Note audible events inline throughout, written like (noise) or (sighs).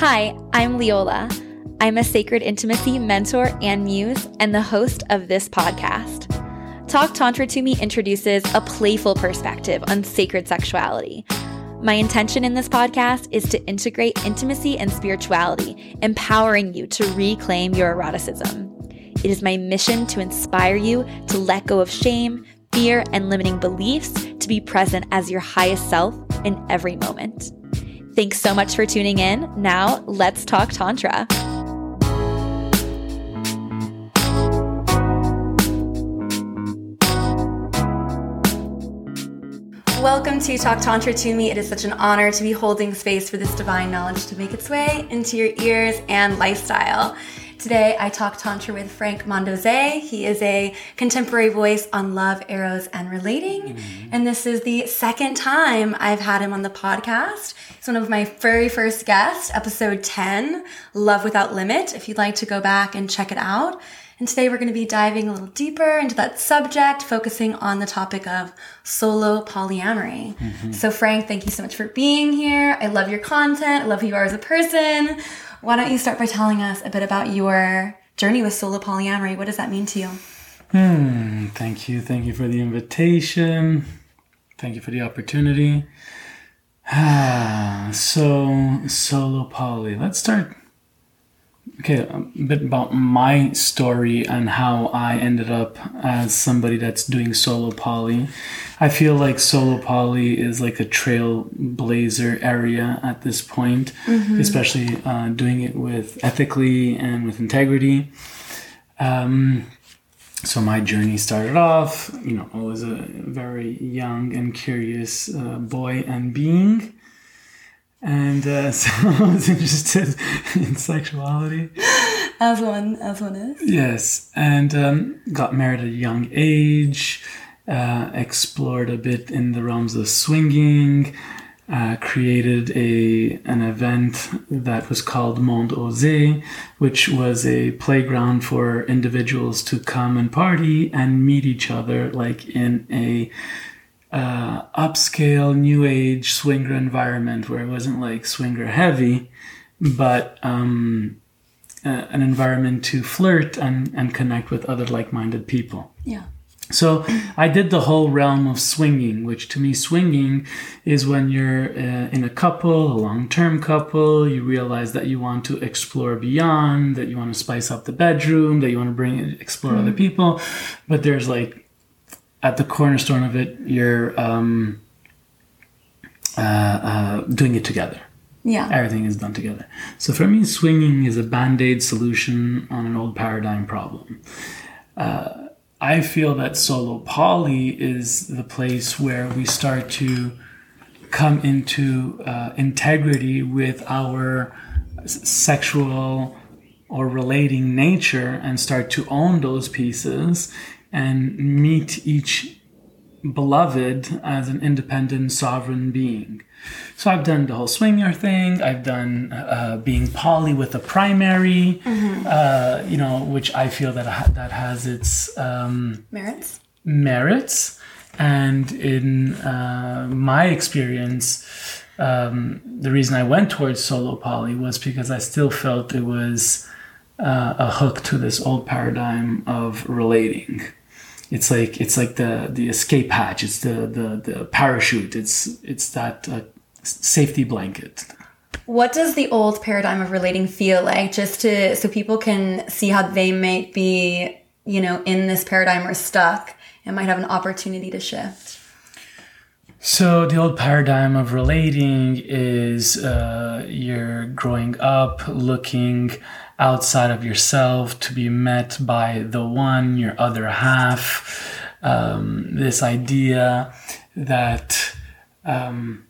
Hi, I'm Leola. I'm a sacred intimacy mentor and muse, and the host of this podcast. Talk Tantra to Me introduces a playful perspective on sacred sexuality. My intention in this podcast is to integrate intimacy and spirituality, empowering you to reclaim your eroticism. It is my mission to inspire you to let go of shame, fear, and limiting beliefs to be present as your highest self in every moment. Thanks so much for tuning in. Now, let's talk Tantra. Welcome to Talk Tantra to Me. It is such an honor to be holding space for this divine knowledge to make its way into your ears and lifestyle. Today, I talk Tantra with Frank Mondeose. He is a contemporary voice on love, eros, and relating. Mm-hmm. And this is the second time I've had him on the podcast. He's one of my very first guests, episode 10, Love Without Limit, if you'd like to go back and check it out. And today we're going to be diving a little deeper into that subject, focusing on the topic of solo polyamory. Mm-hmm. So, Frank, thank you so much for being here. I love your content. I love who you are as a person. Why don't you start by telling us a bit about your journey with solo polyamory? What does that mean to you? Hmm, thank you. Thank you for the invitation. Thank you for the opportunity. (sighs) Ah, so, solo poly. Let's start okay, a bit about my story and how I ended up as somebody that's doing solo poly. I feel like solo poly is like a trailblazer area at this point, mm-hmm. especially uh, doing it with ethically and with integrity. Um, so my journey started off, you know, I was a very young and curious uh, boy and being and uh, (laughs) so I was interested in sexuality. As one, as one is. Yes, and um, got married at a young age. Uh, explored a bit in the realms of swinging. Uh, created a an event that was called Monde Osé, which was a playground for individuals to come and party and meet each other, like in a uh, upscale new age swinger environment where it wasn't like swinger heavy, but um, uh, an environment to flirt and, and connect with other like minded people. Yeah. So I did the whole realm of swinging, which to me, swinging is when you're uh, in a couple, a long term couple, you realize that you want to explore beyond, that you want to spice up the bedroom, that you want to bring, explore mm-hmm. other people. But there's like at the cornerstone of it, you're um, uh, uh, doing it together. Yeah. Everything is done together. So for me, swinging is a band aid solution on an old paradigm problem. Uh, I feel that solo poly is the place where we start to come into uh, integrity with our sexual or relating nature and start to own those pieces and meet each beloved as an independent sovereign being. So I've done the whole swinger thing. I've done uh, being poly with a primary, mm-hmm. uh, you know, which I feel that ha- that has its um, merits. Merits, and in uh, my experience, um, the reason I went towards solo poly was because I still felt it was uh, a hook to this old paradigm of relating it's like it's like the the escape hatch. It's the the, the parachute. It's it's that uh, safety blanket. What does the old paradigm of relating feel like? Just to so people can see how they might be you know in this paradigm or stuck and might have an opportunity to shift. So the old paradigm of relating is uh, you're growing up looking outside of yourself to be met by the one, your other half. Um, this idea that um,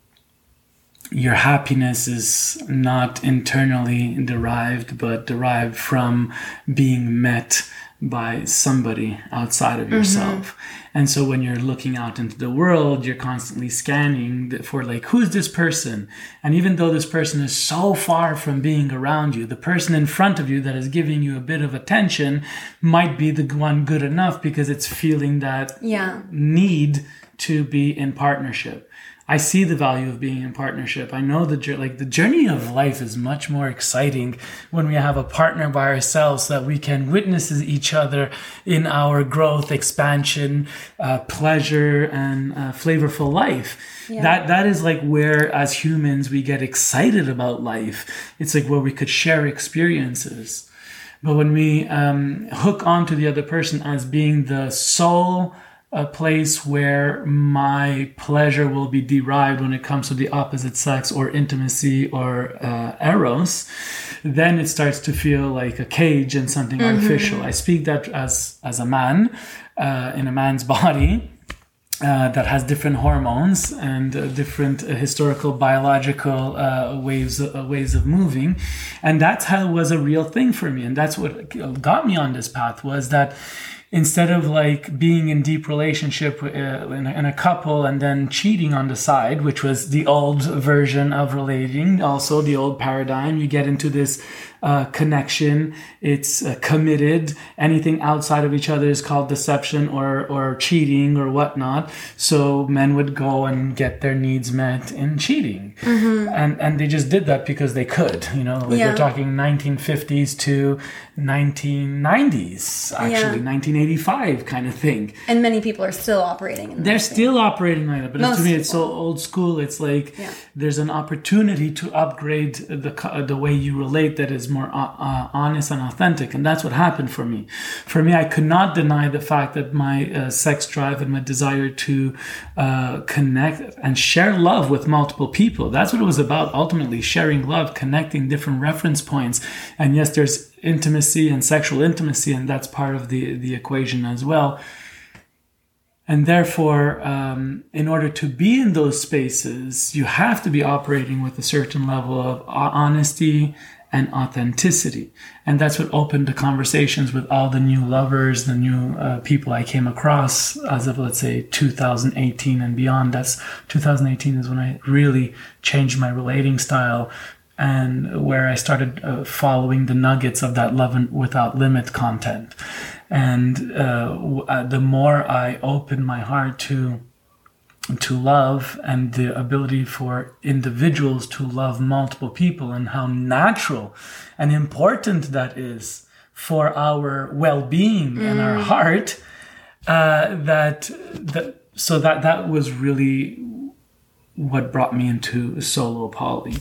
your happiness is not internally derived, but derived from being met by somebody outside of mm-hmm. yourself. Mm-hmm. And so when you're looking out into the world, you're constantly scanning for like, who's this person? And even though this person is so far from being around you, the person in front of you that is giving you a bit of attention might be the one good enough because it's feeling that yeah. need to be in partnership. I see the value of being in partnership. I know the like the journey of life is much more exciting when we have a partner by ourselves that we can witness each other in our growth, expansion, uh, pleasure, and uh, flavorful life. Yeah. That that is like where, as humans, we get excited about life. It's like where we could share experiences. But when we um, hook onto the other person as being the sole a place where my pleasure will be derived when it comes to the opposite sex or intimacy or uh, eros, then it starts to feel like a cage and something mm-hmm. artificial. I speak that as as a man uh, in a man's (laughs) body. Uh, that has different hormones and uh, different uh, historical biological uh, ways uh, ways of moving, and that's how it was a real thing for me, and that's what got me on this path was that instead of like being in deep relationship uh, in, in, a, couple and then cheating on the side which was the old version of relating also the old paradigm you get into this uh, connection. It's uh, committed. Anything outside of each other is called deception or, or cheating or whatnot. So men would go and get their needs met in cheating. Mm-hmm. And, and they just did that because they could, you know, like yeah. we're talking 1950s to 1990s, actually, yeah. 1985 kind of thing. And many people are still operating. They're still thing. operating like that. But Most to me, it's so old school. It's like yeah. there's an opportunity to upgrade the, the way you relate that is more uh, uh, honest and authentic. And that's what happened for me. For me, I could not deny the fact that my uh, sex drive and my desire to uh, connect and share love with multiple people. That's what it was about. Ultimately, sharing love, connecting different reference points. And yes, there's intimacy and sexual intimacy, and that's part of the, the equation as well. And therefore, um, in order to be in those spaces, you have to be operating with a certain level of honesty and authenticity. And that's what opened the conversations with all the new lovers, the new uh, people I came across as of, let's say, 2018 and beyond. That's 2018 is when I really changed my relating style and where I started uh, following the nuggets of that love and without limit content. And uh, uh, the more I opened my heart to to love and the ability for individuals to love multiple people and how natural and important that is for our well-being mm. and our mm. heart uh, that that so that that was really what brought me into solo poly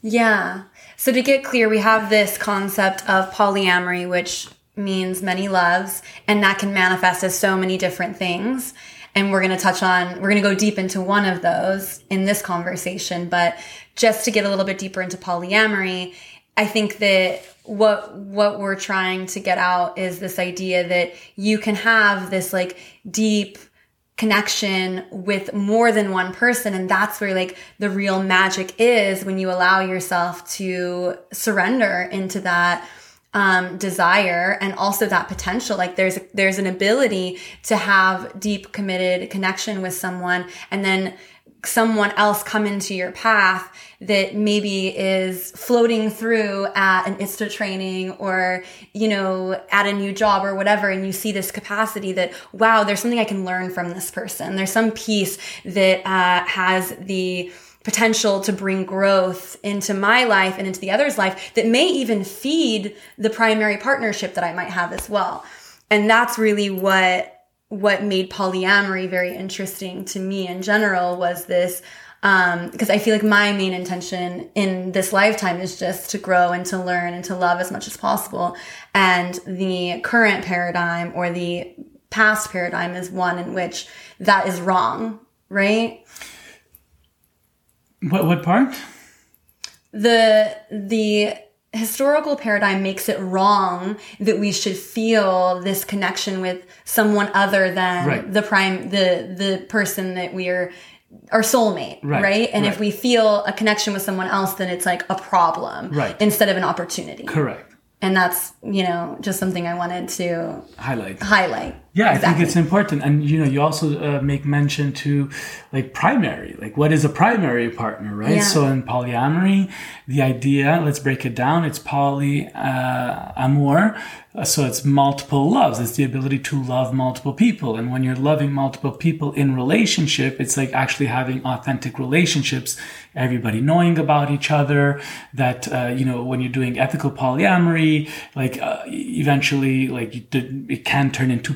yeah so to get clear we have this concept of polyamory which means many loves and that can manifest as so many different things and we're going to touch on, we're going to go deep into one of those in this conversation. But just to get a little bit deeper into polyamory, I think that what what we're trying to get out is this idea that you can have this like deep connection with more than one person and that's where like the real magic is when you allow yourself to surrender into that um, desire and also that potential. Like there's there's an ability to have deep committed connection with someone, and then someone else come into your path that maybe is floating through at an ISTA training or, you know, at a new job or whatever. And you see this capacity that, wow, there's something I can learn from this person. There's some piece that uh, has the potential to bring growth into my life and into the other's life that may even feed the primary partnership that I might have as well. And that's really what what made polyamory very interesting to me in general was this um, because um, I feel like my main intention in this lifetime is just to grow and to learn and to love as much as possible. And the current paradigm or the past paradigm is one in which that is wrong, right? What what part? The the historical paradigm makes it wrong that we should feel this connection with someone other than right. the prime the the person that we are our soulmate, right? right? And right. if we feel a connection with someone else, then it's like a problem, right? Instead of an opportunity, correct. And that's you know just something I wanted to highlight. Highlight. Yeah, I think it's important, and you know, you also uh, make mention to like primary, like what is a primary partner, right? Yeah. So in polyamory, the idea, let's break it down. It's poly uh, amour, uh, so it's multiple loves. It's the ability to love multiple people, and when you're loving multiple people in relationship, it's like actually having authentic relationships. Everybody knowing about each other. That uh, you know, when you're doing ethical polyamory, like uh, eventually, like it can turn into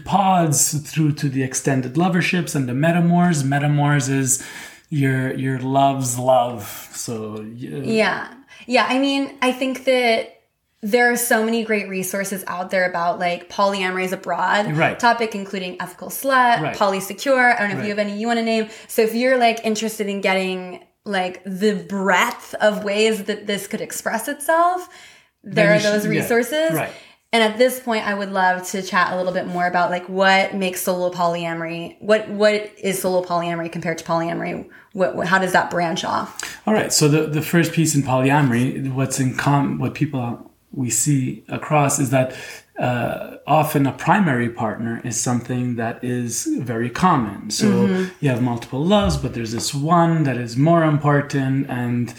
through to the extended loverships and the metamors. Metamors is your your love's love. So yeah, Yeah. Yeah. I mean, I think that there are so many great resources out there about like polyamory is a broad Right. topic, including ethical slut, Right. polysecure. I don't know if Right. you have any you want to name. So if you're like interested in getting like the breadth of ways that this could express itself, there are those should- yeah. resources. Right. And at this point, I would love to chat a little bit more about like what makes solo polyamory. What what is solo polyamory compared to polyamory? What, what how does that branch off? All right. So the, the first piece in polyamory, what's in common, what people we see across is that uh, often a primary partner is something that is very common. So you have multiple loves, but there's this one that is more important, and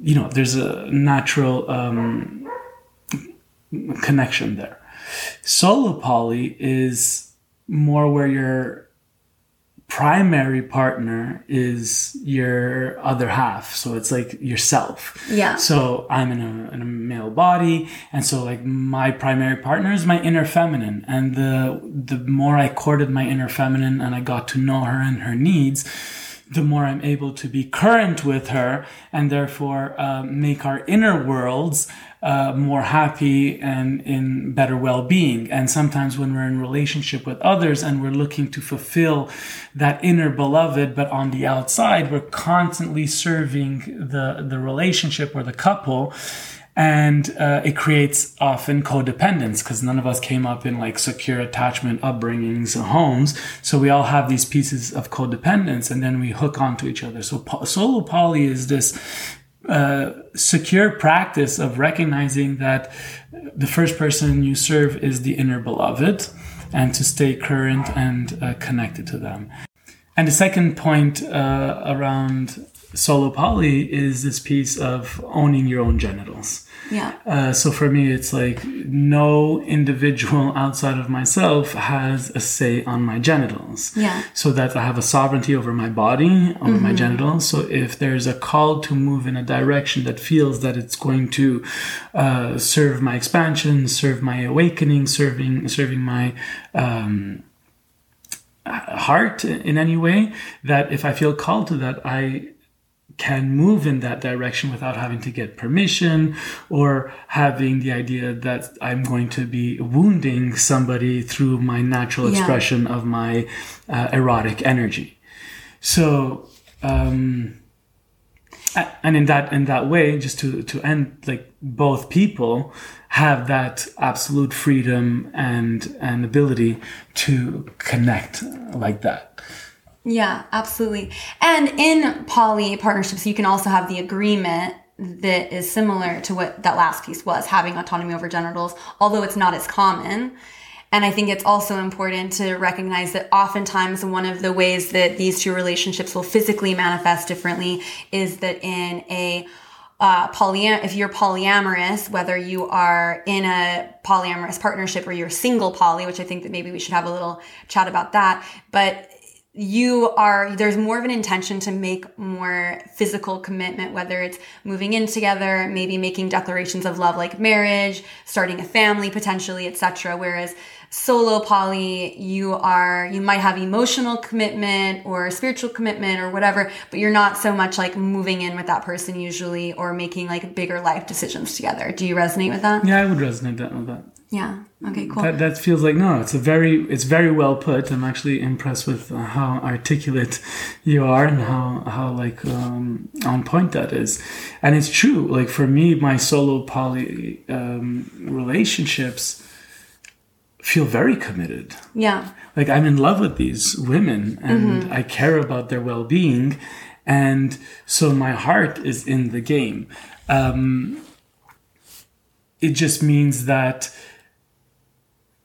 you know there's a natural um, connection there. Solo poly is more where your primary partner is your other half. So it's like yourself. Yeah. So I'm in a, in a male body. And so like my primary partner is my inner feminine. And the, the more I courted my inner feminine and I got to know her and her needs, the more I'm able to be current with her and therefore uh, make our inner worlds uh, more happy and in better well-being. And sometimes when we're in relationship with others and we're looking to fulfill that inner beloved, but on the outside, we're constantly serving the, the relationship or the couple and uh, it creates often codependence because none of us came up in like secure attachment upbringings and homes. So we all have these pieces of codependence and then we hook onto each other. So po- solo poly is this uh, secure practice of recognizing that the first person you serve is the inner beloved and to stay current and uh, connected to them. And the second point uh, around solo poly is this piece of owning your own genitals. Yeah. Uh, so for me, it's like no individual (laughs) outside of myself has a say on my genitals. Yeah. So that I have a sovereignty over my body, over my genitals. So if there's a call to move in a direction that feels that it's going to uh, serve my expansion, serve my awakening, serving serving my um, heart in any way, that if I feel called to that, I can move in that direction without having to get permission or having the idea that I'm going to be wounding somebody through my natural Yeah. expression of my uh, erotic energy. So, um, and in that in that way, just to to end, like both people have that absolute freedom and and ability to connect like that. Yeah, absolutely. And in poly partnerships, you can also have the agreement that is similar to what that last piece was having autonomy over genitals, although it's not as common. And I think it's also important to recognize that oftentimes one of the ways that these two relationships will physically manifest differently is that in a uh, polyam- if you're polyamorous, whether you are in a polyamorous partnership or you're single poly, which I think that maybe we should have a little chat about that, but you are there's more of an intention to make more physical commitment whether it's moving in together maybe making declarations of love like marriage starting a family potentially etc whereas solo poly you are you might have emotional commitment or spiritual commitment or whatever but you're not so much like moving in with that person usually or making like bigger life decisions together. Do you resonate with that? Yeah, I would resonate with that. Yeah okay cool That, that feels like no. It's a very it's very well put. I'm actually impressed with uh, how articulate (laughs) you are and how how like um, on point that is. And it's true. Like for me, my solo poly um, relationships feel very committed. yeah Like I'm in love with these women and I care about their well being, and so my heart is in the game. Um, it just means that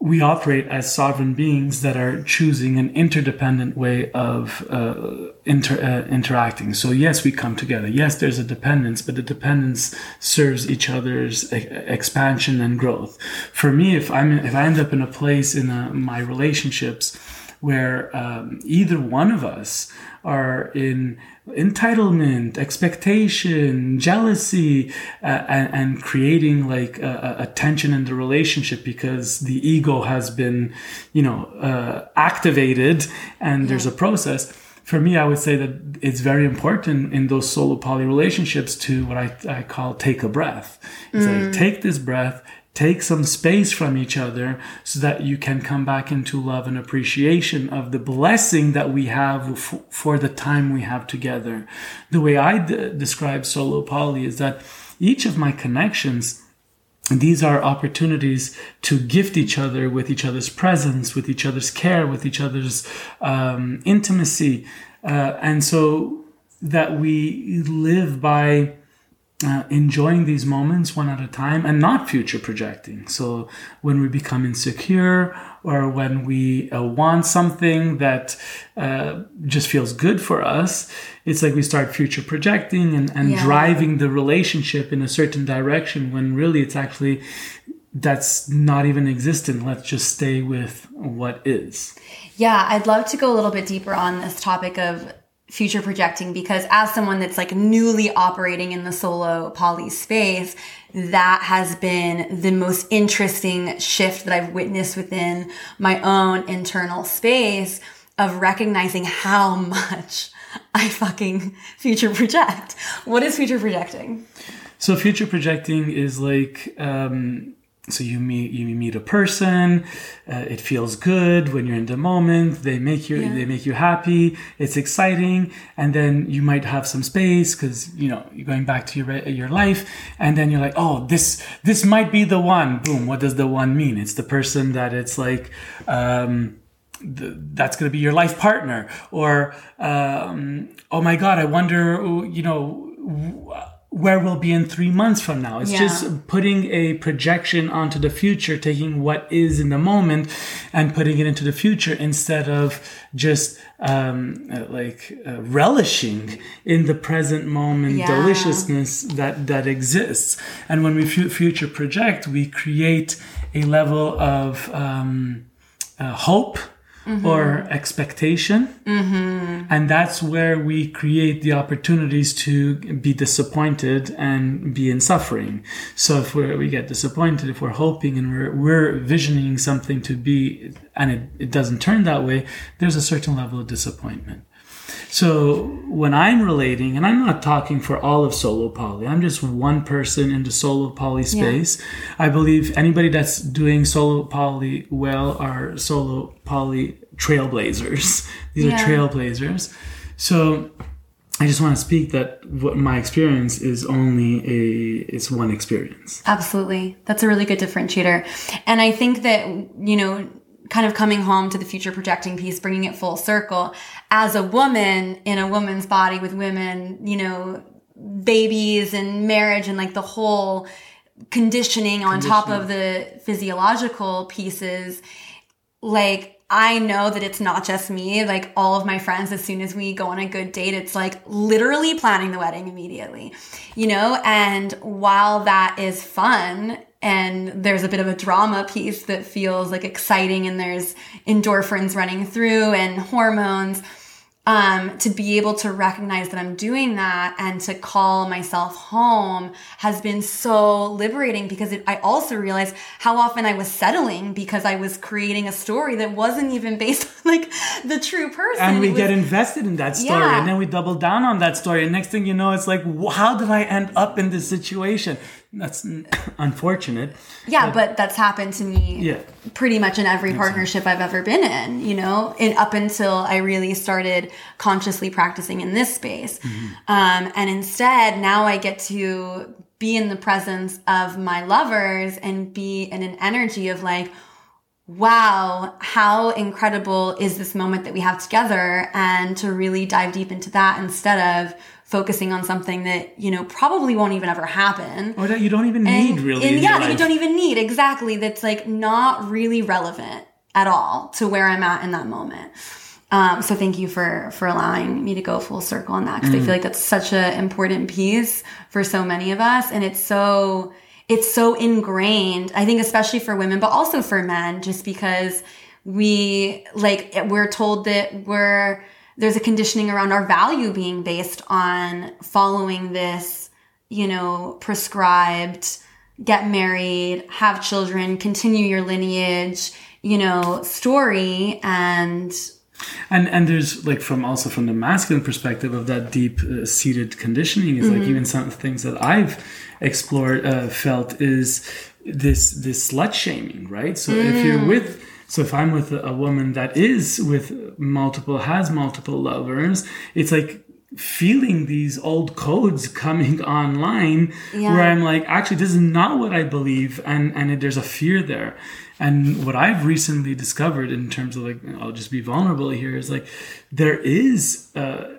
we operate as sovereign beings that are choosing an interdependent way of uh, inter, uh, interacting. So yes, we come together. Yes, there's a dependence, but the dependence serves each other's e- expansion and growth. For me, if I'm if I end up in a place in a, my relationships where um, either one of us are in entitlement, expectation, jealousy, uh, and, and, creating like a, a, tension in the relationship because the ego has been, you know, uh, activated and yeah. there's a process. For me, I would say that it's very important in those solo poly relationships to what I, I call take a breath. It's mm. like take this breath, take some space from each other so that you can come back into love and appreciation of the blessing that we have f- for the time we have together. The way I d- describe solo poly is that each of my connections these are opportunities to gift each other with each other's presence, with each other's care, with each other's um, intimacy. Uh, and so that we live by uh, enjoying these moments one at a time and not future projecting. So when we become insecure or when we uh, want something that uh, just feels good for us, it's like we start future projecting and, and yeah. driving the relationship in a certain direction when really it's actually that's not even existent. Let's just stay with what is. Yeah, I'd love to go a little bit deeper on this topic of future projecting because as someone that's like newly operating in the solo poly space, that has been the most interesting shift that I've witnessed within my own internal space of recognizing how much I fucking future project. What is future projecting? So future projecting is like um so you meet you meet a person uh, it feels good when you're in the moment they make you yeah. they make you happy it's exciting and then you might have some space because you know you're going back to your your life and then you're like oh this this might be the one boom what does the one mean it's the person that it's like um, that's going to be your life partner or um, oh my god i wonder you know where we'll be in three months from now. It's yeah. just putting a projection onto the future, taking what is in the moment and putting it into the future instead of just um, like uh, relishing in the present moment yeah. deliciousness that that exists. And when we f- future project, we create a level of um, uh, hope mm-hmm. or expectation. Mm-hmm. And that's where we create the opportunities to be disappointed and be in suffering. So if we we get disappointed, if we're hoping and we're, we're visioning something to be, and it, it doesn't turn that way, there's a certain level of disappointment. So when I'm relating, and I'm not talking for all of solo poly, I'm just one person in the solo poly space. Yeah. I believe anybody that's doing solo poly well are solo poly trailblazers. (laughs) These yeah. are trailblazers. So I just want to speak that what my experience is only a it's one experience. Absolutely. That's a really good differentiator. And I think that you know kind of coming home to the future projecting piece, bringing it full circle. As a woman in a woman's body with women, you know, babies and marriage and like the whole conditioning on conditioning. top of the physiological pieces, like I know that it's not just me. Like all of my friends, as soon as we go on a good date, it's like literally planning the wedding immediately, you know? And while that is fun and there's a bit of a drama piece that feels like exciting and there's endorphins running through and hormones um, to be able to recognize that I'm doing that and to call myself home has been so liberating because it, I also realized how often I was settling because I was creating a story that wasn't even based (laughs) on like the true person. And we was, get invested in that story yeah. and then we double down on that story. And next thing you know, it's like, how did I end up in this situation? That's unfortunate. Yeah, but, but, that's happened to me yeah. pretty much in every partnership I've ever been in, you know, and up until I really started consciously practicing in this space. Mm-hmm. Um, and instead, now I get to be in the presence of my lovers and be in an energy of like, wow, how incredible is this moment that we have together? And to really dive deep into that instead of focusing on something that, you know, probably won't even ever happen. Or that you don't even And- need really. and yeah, that you don't even need. Exactly. That's like not really relevant at all to where I'm at in that moment. Um, so thank you for for allowing me to go full circle on that because I feel like that's such an important piece for so many of us, and it's so it's so ingrained. I think especially for women, but also for men, just because we like we're told that we're there's a conditioning around our value being based on following this, you know, prescribed get married, have children, continue your lineage, you know, story. And and and there's like from also from the masculine perspective of that deep uh, seated conditioning is like even some things that I've explored uh, felt is this this slut shaming right? So if you're with so if I'm with a, woman that is with multiple has multiple lovers it's like feeling these old codes coming (laughs) online Yeah. where I'm like actually this is not what I believe and and there's a fear there and what I've recently discovered in terms of like, I'll just be vulnerable here is like, there is, uh,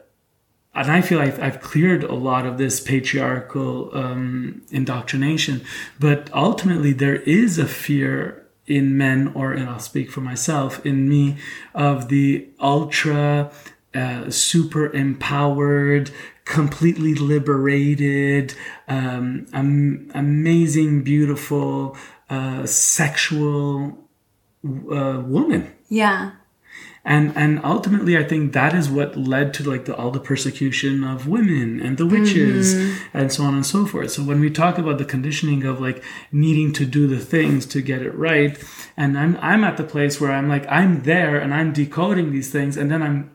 and I feel like I've cleared a lot of this patriarchal um, indoctrination, but ultimately there is a fear in men, or and I'll speak for myself, in me, of the ultra uh, super empowered, completely liberated, um, am- amazing, beautiful, uh, sexual uh, woman yeah. And and ultimately i think that is what led to like the, all the persecution of women and the witches and so on and so forth. So when we talk about the conditioning of like needing to do the things to get it right and i'm i'm at the place where i'm like i'm there and i'm decoding these things and then i'm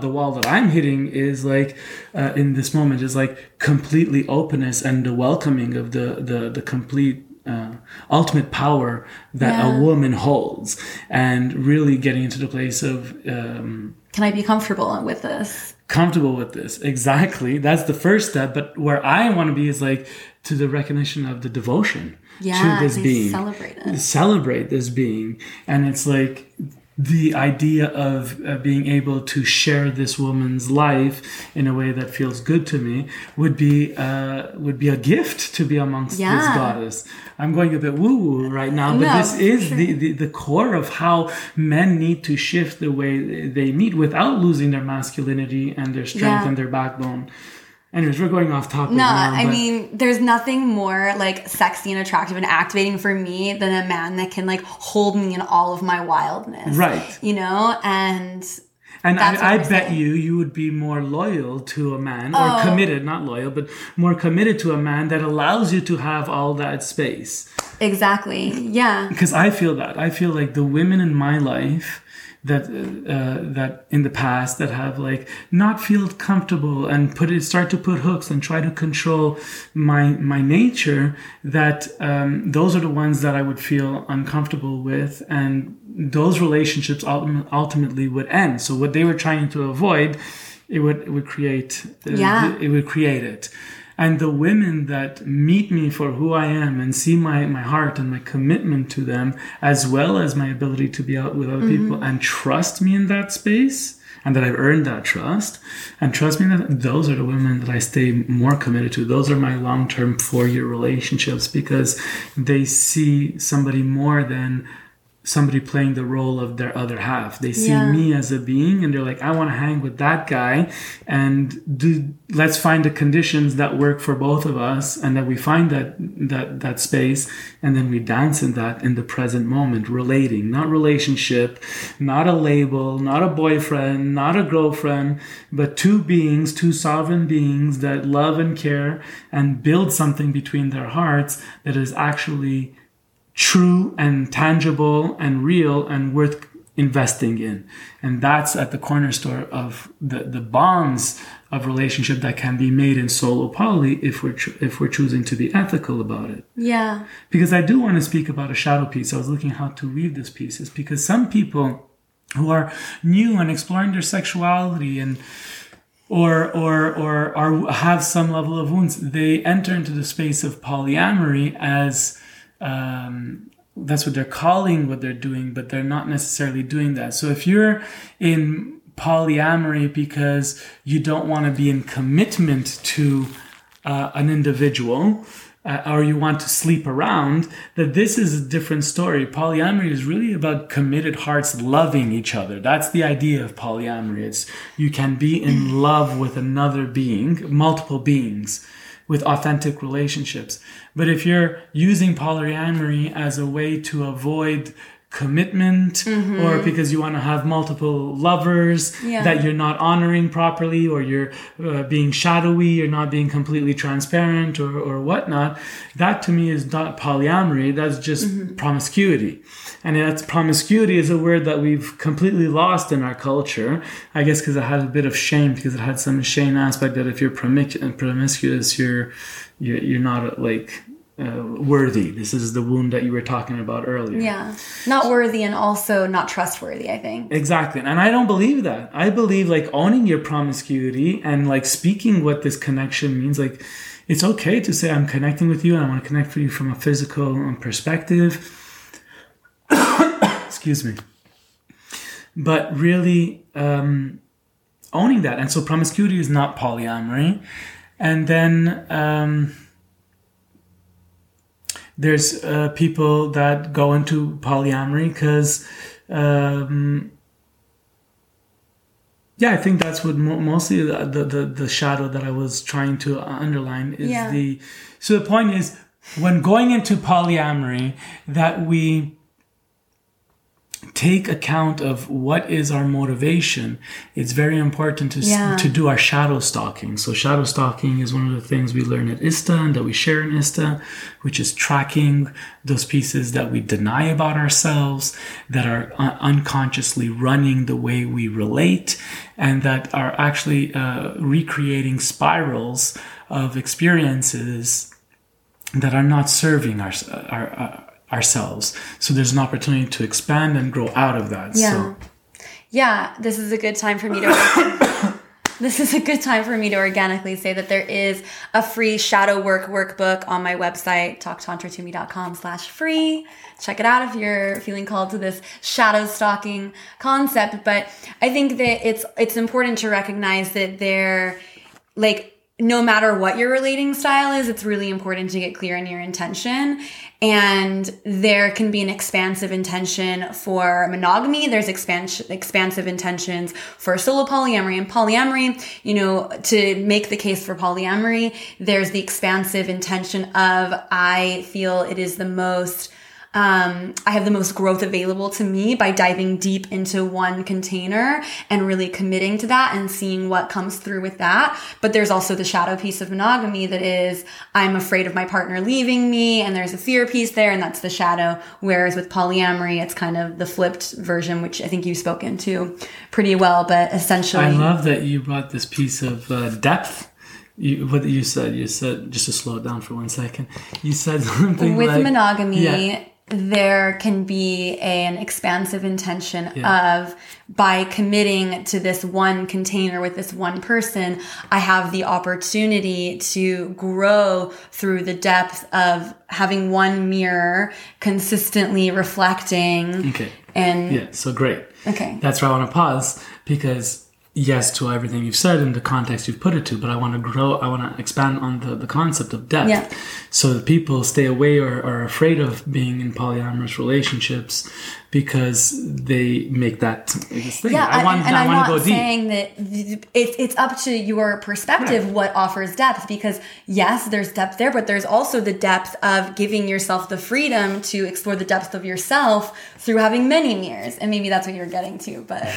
the wall that i'm hitting is like uh, in this moment is like completely openness and the welcoming of the the the complete uh, ultimate power that Yeah. a woman holds and really getting into the place of um, Can I be comfortable with this? comfortable with this exactly that's the first step but where i want to be is like to the recognition of the devotion Yeah. to this being Celebrate it. celebrate this being and it's like the idea of uh, being able to share this woman's life in a way that feels good to me would be uh, would be a gift to be amongst this Yeah. goddess. I'm going a bit woo woo right now, but No, this is sure. the, the the core of how men need to shift the way they meet without losing their masculinity and their strength Yeah. and their backbone. Anyways, we're going off topic No, now. I mean, there's nothing more like sexy and attractive and activating for me than a man that can like hold me in all of my wildness. Right. You know, and And I, I bet saying. you you would be more loyal to a man Oh. or committed, not loyal, but more committed to a man that allows you to have all that space. exactly. Yeah. Because I feel that. I feel like the women in my life that uh, that in the past that have like not feel comfortable and put it start to put hooks and try to control my my nature that um, those are the ones that I would feel uncomfortable with and those relationships ultimately would end so what they were trying to avoid it would it would create uh, Yeah. it would create it and the women that meet me for who I am and see my, my heart and my commitment to them, as well as my ability to be out with other people mm-hmm. and trust me in that space, and that I've earned that trust, and trust me that those are the women that I stay more committed to. Those are my long term four year relationships because they see somebody more than somebody playing the role of their other half. They see Yeah. me as a being and they're like, I want to hang with that guy and do let's find the conditions that work for both of us and that we find that that that space and then we dance in that in the present moment, relating, not relationship, not a label, not a boyfriend, not a girlfriend, but two beings, two sovereign beings that love and care and build something between their hearts that is actually true and tangible and real and worth investing in. And that's at the cornerstone of the, the bonds of relationship that can be made in solo poly if we're cho- if we're choosing to be ethical about it. Yeah. Because I do want to speak about a shadow piece. I was looking how to weave this piece is because some people who are new and exploring their sexuality and or or or are have some level of wounds, they enter into the space of polyamory as um, that's what they're calling what they're doing, but they're not necessarily doing that. So if you're in polyamory because you don't want to be in commitment to uh, an individual, uh, or you want to sleep around, that this is a different story. Polyamory is really about committed hearts loving each other. That's the idea of polyamory. It's you can be in love with another being, multiple beings with authentic relationships. But if you're using polyamory as a way to avoid commitment mm-hmm. or because you want to have multiple lovers yeah. that you're not honoring properly or you're uh, being shadowy you're not being completely transparent or, or whatnot that to me is not polyamory that's just mm-hmm. promiscuity and that's promiscuity is a word that we've completely lost in our culture i guess because it had a bit of shame because it had some shame aspect that if you're promiscuous you're you're, you're not like uh, worthy. This is the wound that you were talking about earlier. Yeah. Not worthy and also not trustworthy, I think. Exactly. And I don't believe that. I believe like owning your promiscuity and like speaking what this connection means. Like it's okay to say, I'm connecting with you and I want to connect with you from a physical um, perspective. (coughs) Excuse me. But really um, owning that. And so promiscuity is not polyamory. And then. Um, there's uh, people that go into polyamory because um, yeah i think that's what mo- mostly the, the, the shadow that i was trying to underline is yeah. the so the point is when going into polyamory that we take account of what is our motivation, it's very important to, yeah. to do our shadow stalking. So, shadow stalking is one of the things we learn at ISTA and that we share in ISTA, which is tracking those pieces that we deny about ourselves, that are un- unconsciously running the way we relate, and that are actually uh, recreating spirals of experiences that are not serving our, our, our ourselves. So there's an opportunity to expand and grow out of that. Yeah. So. Yeah, this is a good time for me to (coughs) This is a good time for me to organically say that there is a free shadow work workbook on my website, talktantratome.com slash free. Check it out if you're feeling called to this shadow stalking concept. But I think that it's it's important to recognize that there like no matter what your relating style is, it's really important to get clear in your intention. And there can be an expansive intention for monogamy. There's expansion, expansive intentions for solo polyamory and polyamory. You know, to make the case for polyamory, there's the expansive intention of, I feel it is the most um, I have the most growth available to me by diving deep into one container and really committing to that and seeing what comes through with that. But there's also the shadow piece of monogamy that is, I'm afraid of my partner leaving me, and there's a fear piece there, and that's the shadow. Whereas with polyamory, it's kind of the flipped version, which I think you've spoken to pretty well, but essentially. I love that you brought this piece of uh, depth you, what you said, you said just to slow it down for one second. You said (laughs) something with like, monogamy. Yeah there can be an expansive intention yeah. of by committing to this one container with this one person, I have the opportunity to grow through the depth of having one mirror consistently reflecting. Okay. And yeah, so great. Okay. That's where I want to pause because yes to everything you've said in the context you've put it to, but I want to grow, I want to expand on the, the concept of depth. Yeah. So that people stay away or are afraid of being in polyamorous relationships because they make that thing. Yeah, I want, and, and I am not saying that it's it's up to your perspective right. what offers depth because yes, there's depth there, but there's also the depth of giving yourself the freedom to explore the depth of yourself through having many mirrors, and maybe that's what you're getting to. But (laughs) (laughs)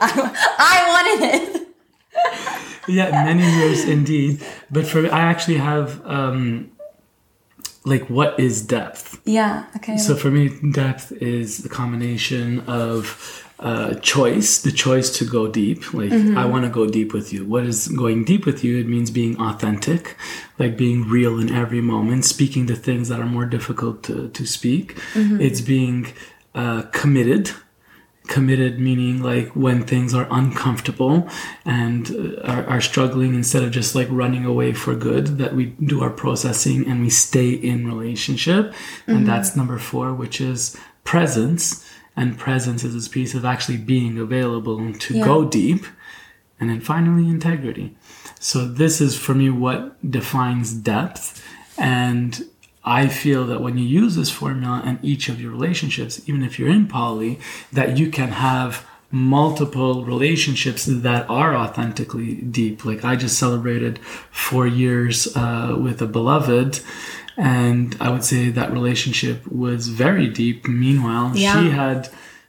I, I wanted it. yeah, many mirrors indeed. But for I actually have. Um, like what is depth? Yeah okay. So for me depth is the combination of uh, choice the choice to go deep like mm-hmm. i want to go deep with you. What is going deep with you? It means being authentic like being real in every moment speaking the things that are more difficult to, to speak. Mm-hmm. it's being uh, committed committed meaning like when things are uncomfortable and uh, are, are, struggling instead of just like running away for good that we do our processing and we stay in relationship mm-hmm. and that's number four which is presence and presence is this piece of actually being available to yeah. go deep and then finally integrity so this is for me what defines depth and I feel that when you use this formula in each of your relationships, even if you're in poly, that you can have multiple relationships that are authentically deep. Like I just celebrated four years uh, with a beloved, and I would say that relationship was very deep. Meanwhile, yeah. she had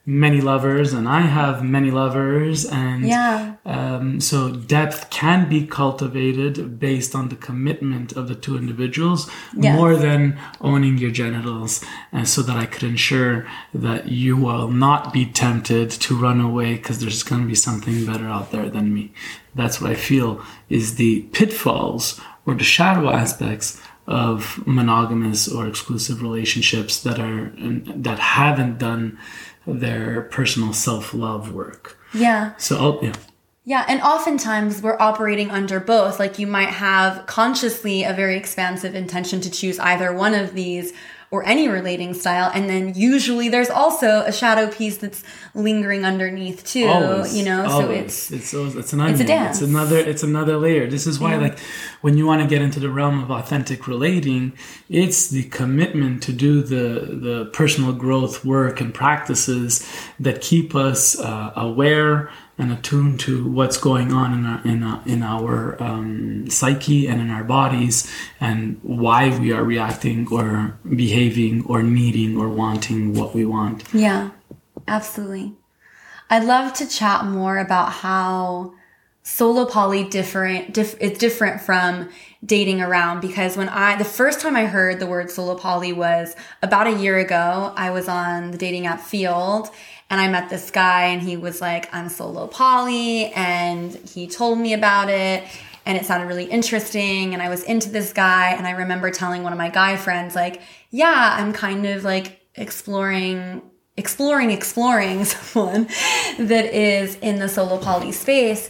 many lovers and I have many lovers and yeah. um, so depth can be cultivated based on the commitment of the two individuals yes. more than owning your genitals and so that I could ensure that you will not be tempted to run away because there's going to be something better out there than me. That's what I feel is the pitfalls or the shadow aspects of monogamous or exclusive relationships that are that haven't done their personal self love work. Yeah. So, oh, yeah. Yeah, and oftentimes we're operating under both. Like you might have consciously a very expansive intention to choose either one of these or any relating style. And then usually there's also a shadow piece that's lingering underneath too, always, you know, always. so it's, it's, it's an onion. It's a dance. It's another, it's another layer. This is why yeah. like when you want to get into the realm of authentic relating, it's the commitment to do the, the personal growth work and practices that keep us uh, aware, and attuned to what's going on in our in our, in our um, psyche and in our bodies and why we are reacting or behaving or needing or wanting what we want. Yeah, absolutely. I'd love to chat more about how solo poly different diff, it's different from dating around because when I the first time I heard the word solo poly was about a year ago. I was on the dating app field and I met this guy and he was like, I'm solo poly. And he told me about it and it sounded really interesting. And I was into this guy. And I remember telling one of my guy friends, like, yeah, I'm kind of like exploring exploring exploring (laughs) someone that is in the solo poly space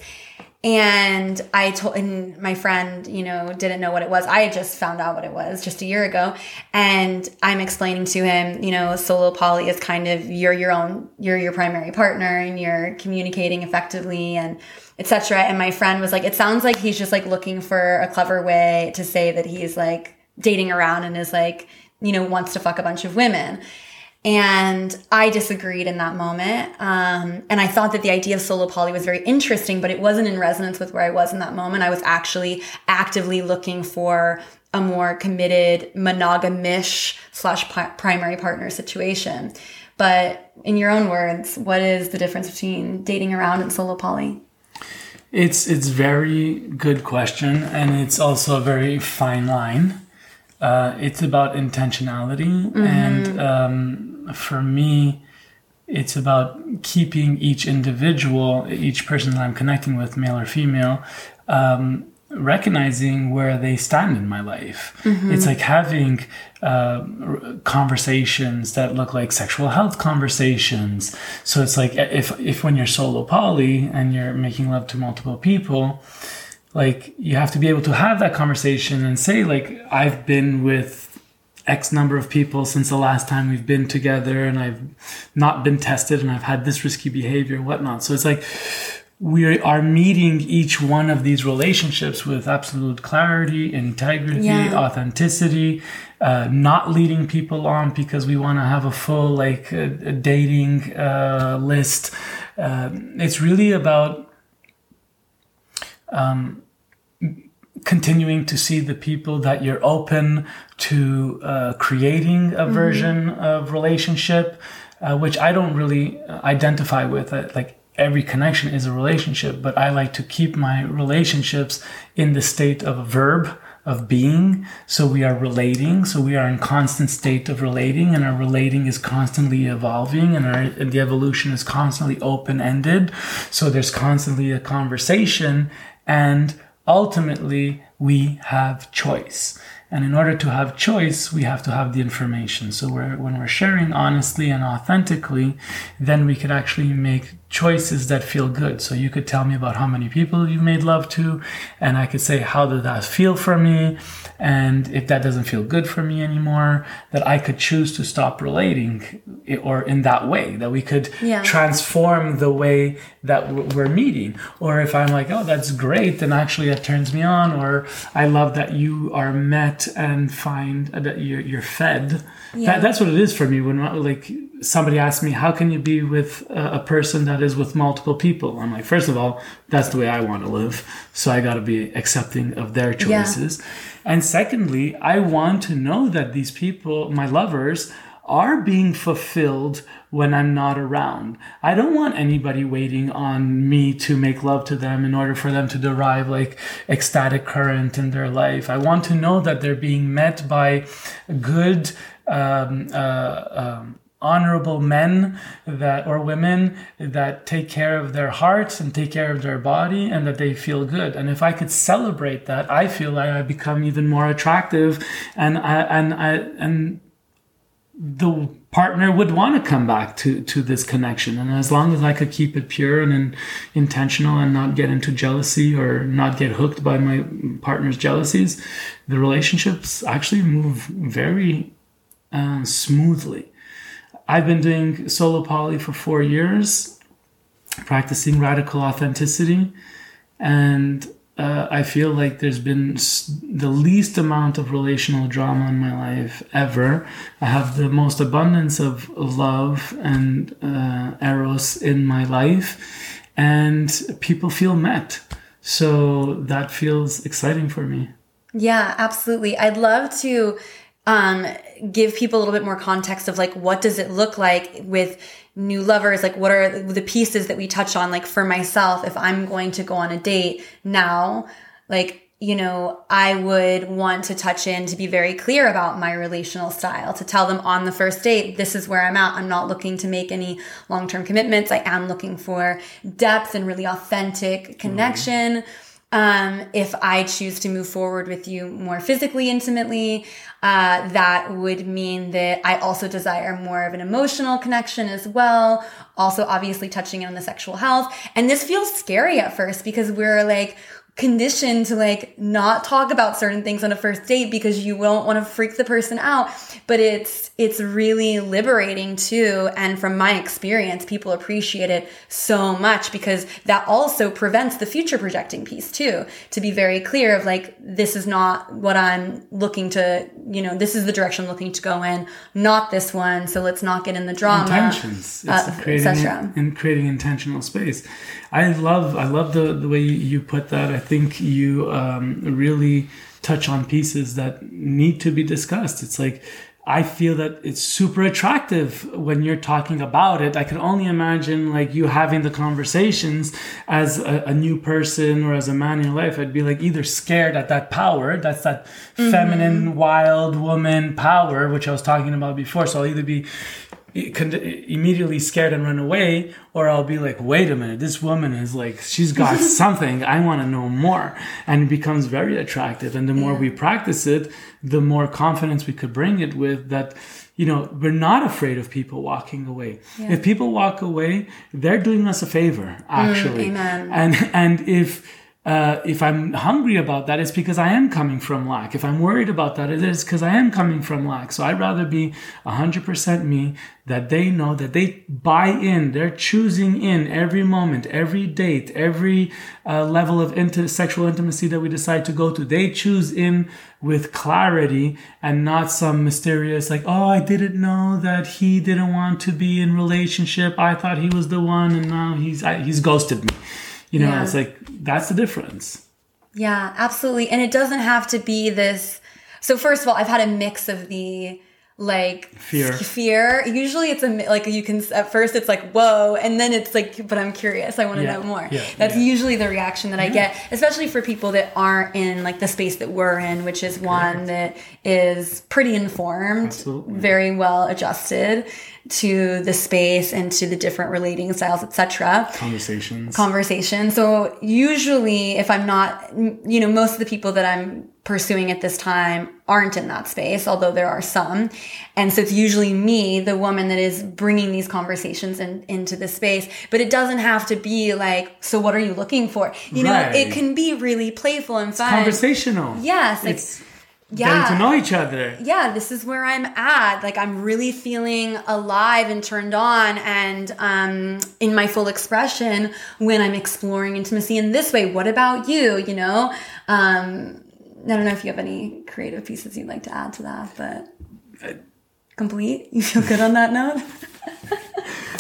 and I told, and my friend, you know, didn't know what it was. I had just found out what it was just a year ago. And I'm explaining to him, you know, solo poly is kind of, you're your own, you're your primary partner and you're communicating effectively and etc. And my friend was like, it sounds like he's just like looking for a clever way to say that he's like dating around and is like, you know, wants to fuck a bunch of women. And I disagreed in that moment. Um, and I thought that the idea of solo poly was very interesting, but it wasn't in resonance with where I was in that moment. I was actually actively looking for a more committed monogamish slash primary partner situation. But in your own words, what is the difference between dating around and solo poly? It's it's very good question, and it's also a very fine line. Uh, it's about intentionality, mm-hmm. and um, for me, it's about keeping each individual, each person that I'm connecting with, male or female, um, recognizing where they stand in my life. Mm-hmm. It's like having uh, conversations that look like sexual health conversations. So it's like if if when you're solo poly and you're making love to multiple people like you have to be able to have that conversation and say like i've been with x number of people since the last time we've been together and i've not been tested and i've had this risky behavior and whatnot so it's like we are meeting each one of these relationships with absolute clarity integrity yeah. authenticity uh, not leading people on because we want to have a full like dating uh, list uh, it's really about um, continuing to see the people that you're open to uh, creating a mm-hmm. version of relationship, uh, which I don't really identify with. Uh, like every connection is a relationship, but I like to keep my relationships in the state of a verb of being. So we are relating. So we are in constant state of relating and our relating is constantly evolving and our, the evolution is constantly open ended. So there's constantly a conversation and ultimately we have choice. And in order to have choice, we have to have the information. So we're, when we're sharing honestly and authentically, then we could actually make choices that feel good. So you could tell me about how many people you've made love to, and I could say, how did that feel for me? And if that doesn't feel good for me anymore, that I could choose to stop relating or in that way, that we could yeah. transform the way that we're meeting. Or if I'm like, oh, that's great, then actually that turns me on. Or I love that you are met and find uh, that you're, you're fed. Yeah. That, that's what it is for me when like somebody asked me, how can you be with a person that is with multiple people? I'm like, first of all, that's the way I want to live. So I got to be accepting of their choices. Yeah. And secondly, I want to know that these people, my lovers, are being fulfilled when I'm not around. I don't want anybody waiting on me to make love to them in order for them to derive like ecstatic current in their life. I want to know that they're being met by good, um, uh, um, honorable men that or women that take care of their hearts and take care of their body and that they feel good. And if i could celebrate that i feel like i become even more attractive and i and i and the partner would want to come back to to this connection. And as long as i could keep it pure and, intentional and not get into jealousy or not get hooked by my partner's jealousies the relationships actually move very uh, smoothly I've been doing solo poly for four years, practicing radical authenticity, and uh, I feel like there's been the least amount of relational drama in my life ever. I have the most abundance of love and uh, eros in my life, and people feel met. So that feels exciting for me. Yeah, absolutely. I'd love to um, give people a little bit more context of like what does it look like with new lovers? Like what are the pieces that we touch on? Like for myself if i'm going to go on a date now like you know i would want to touch in to be very clear about my relational style to tell them on the first date this is where i'm at. I'm not looking to make any long-term commitments. I am looking for depth and really authentic connection. Mm-hmm um, if I choose to move forward with you more physically intimately, uh, that would mean that I also desire more of an emotional connection as well. Also, obviously touching in on the sexual health. And this feels scary at first because we're like, conditioned to like not talk about certain things on a first date because you won't want to freak the person out. But it's it's really liberating too and from my experience people appreciate it so much because that also prevents the future projecting piece too to be very clear of like this is not what i'm looking to you know this is the direction i'm looking to go in not this one so let's not get in the drama intentions. uh, creating, in, creating intentional space i love i love the the way you put that i think you um, really touch on pieces that need to be discussed. It's like I feel that it's super attractive when you're talking about it. I can only imagine like you having the conversations as a, a, new person or as a man in your life. I'd be like either scared at that power, that's that mm-hmm. feminine, wild woman power, which I was talking about before. So I'll either be immediately scared and run away or i'll be like wait a minute this woman is like she's got (laughs) something i want to know more and it becomes very attractive and the more yeah. we practice it the more confidence we could bring it with that you know we're not afraid of people walking away yeah. if people walk away they're doing us a favor actually mm, amen. and and if uh, if I'm hungry about that, it's because I am coming from lack. If I'm worried about that, it is because I am coming from lack. So I'd rather be 100% me, that they know that they buy in, they're choosing in every moment, every date, every uh, level of inter- sexual intimacy that we decide to go to. They choose in with clarity and not some mysterious, like, oh, I didn't know that he didn't want to be in relationship. I thought he was the one and now he's, I, he's ghosted me. You know, yeah. it's like that's the difference. Yeah, absolutely. And it doesn't have to be this. So, first of all, I've had a mix of the like Fear. fear usually it's a like you can at first it's like whoa and then it's like but i'm curious i want to Yeah. know more Yeah. that's Yeah. usually the reaction that i get especially for people that aren't in like the space that we're in which is one that is pretty informed Absolutely. very well adjusted to the space and to the different relating styles etc Conversations. conversation. So usually if I'm not, you know, most of the people that I'm pursuing at this time aren't in that space, although there are some. And so it's usually me, the woman that is bringing these conversations in, into the space, but it doesn't have to be like, so what are you looking for? You know, it can be really playful and fun. Conversational. Yes. Like, It's yeah getting to know each other. yeah, this is where I'm at. Like I'm really feeling alive and turned on and um, in my full expression when I'm exploring intimacy in this way. What about you? You know, um, I don't know if you have any creative pieces you'd like to add to that, but complete. You feel good on that note? (laughs)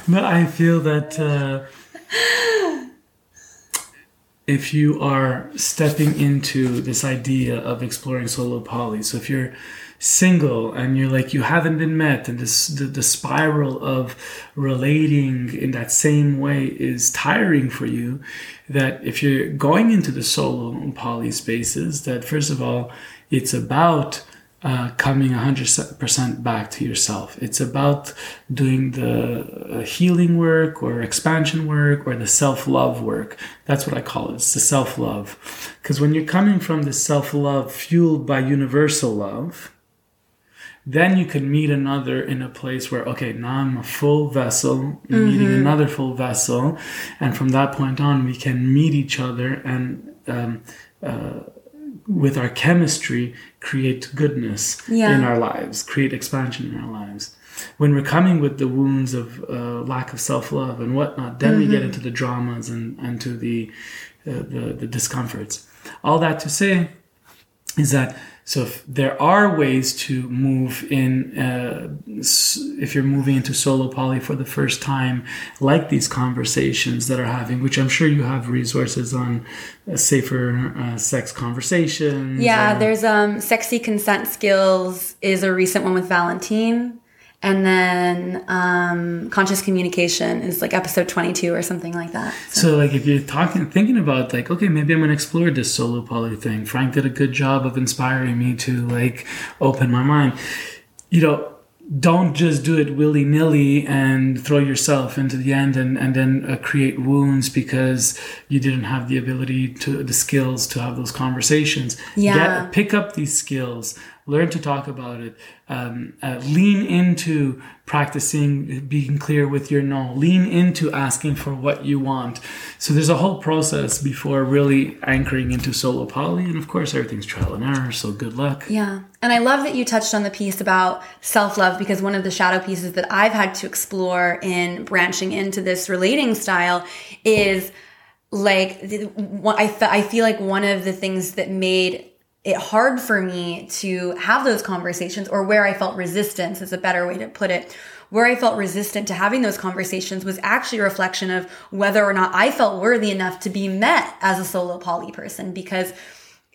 No, I feel that uh, if you are stepping into this idea of exploring solo poly, so if you're single and you're like you haven't been met, and this the, the spiral of relating in that same way is tiring for you, that if you're going into the solo poly spaces, that first of all, it's about uh, coming 100% back to yourself. It's about doing the uh, healing work or expansion work or the self love work. That's what I call it. It's the self love. Because when you're coming from the self love fueled by universal love, then you can meet another in a place where, okay, now I'm a full vessel, meeting another full vessel. And from that point on, we can meet each other and um, uh, with our chemistry create goodness Yeah. in our lives create expansion in our lives. When we're coming with the wounds of uh, lack of self-love and whatnot then we get into the dramas and, and to the, uh, the the discomforts. All that to say is that so if there are ways to move in uh, if you're moving into solo poly for the first time like these conversations that are having which i'm sure you have resources on uh, safer uh, sex conversations Yeah, there's um sexy consent skills is a recent one with Valentine. And then um, conscious communication is like episode 22 or something like that. So like if you're talking thinking about like okay maybe I'm gonna explore this solo poly thing. Frank did a good job of inspiring me to like open my mind. You know, don't just do it willy nilly and throw yourself into the end and and then uh, create wounds because you didn't have the ability to the skills to have those conversations. Yeah. Get, pick up these skills. Learn to talk about it. Um, uh, lean into practicing being clear with your no. Lean into asking for what you want. So there's a whole process before really anchoring into solo poly, and of course everything's trial and error. So good luck. Yeah. And I love that you touched on the piece about self love because one of the shadow pieces that I've had to explore in branching into this relating style is like, I, I feel like one of the things that made it hard for me to have those conversations or where I felt resistance is a better way to put it. Where I felt resistant to having those conversations was actually a reflection of whether or not I felt worthy enough to be met as a solo poly person because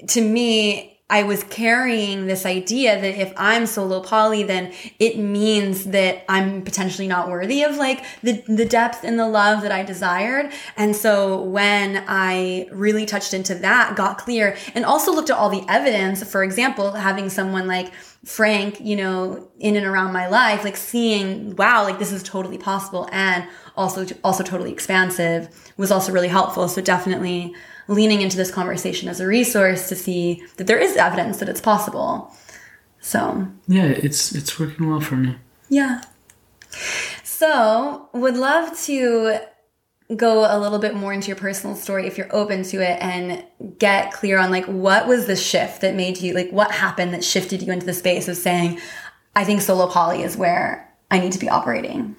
to me, I was carrying this idea that if I'm solo poly, then it means that I'm potentially not worthy of like the, the depth and the love that I desired. And so when I really touched into that, got clear and also looked at all the evidence, for example, having someone like Frank, you know, in and around my life, like seeing, wow, like this is totally possible and also, also totally expansive was also really helpful. So definitely leaning into this conversation as a resource to see that there is evidence that it's possible. So, Yeah, it's it's working well for me. yeah. So, would love to go a little bit more into your personal story if you're open to it and get clear on like what was the shift that made you like what happened that shifted you into the space of saying I think solo poly is where I need to be operating.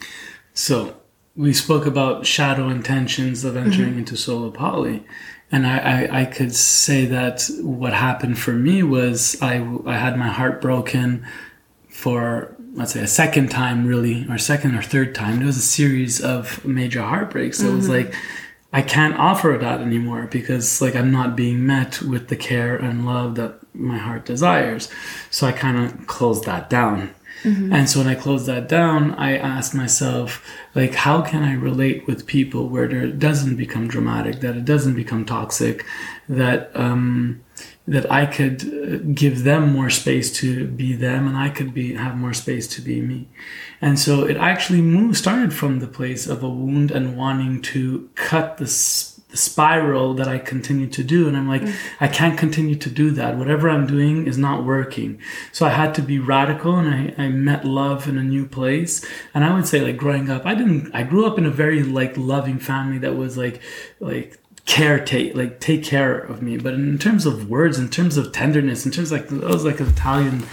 So we spoke about shadow intentions of entering mm-hmm. into solo poly. And I, I, I could say that what happened for me was I, I had my heart broken for, let's say, a second time, really, or second or third time. It was a series of major heartbreaks. So it was mm-hmm. like, I can't offer that anymore because, like, I'm not being met with the care and love that my heart desires. So I kind of closed that down. Mm-hmm. And so when I closed that down, I asked myself, like, how can I relate with people where it doesn't become dramatic, that it doesn't become toxic, that um, that I could uh, give them more space to be them, and I could be have more space to be me. And so it actually moved, started from the place of a wound and wanting to cut the spiral that I continue to do. And I'm like, mm. I can't continue to do that. Whatever I'm doing is not working. So I had to be radical and I, I met love in a new place. And I would say like growing up, I didn't, I grew up in a very like loving family that was like, like, care take like take care of me but in terms of words in terms of tenderness in terms of like I was like an italian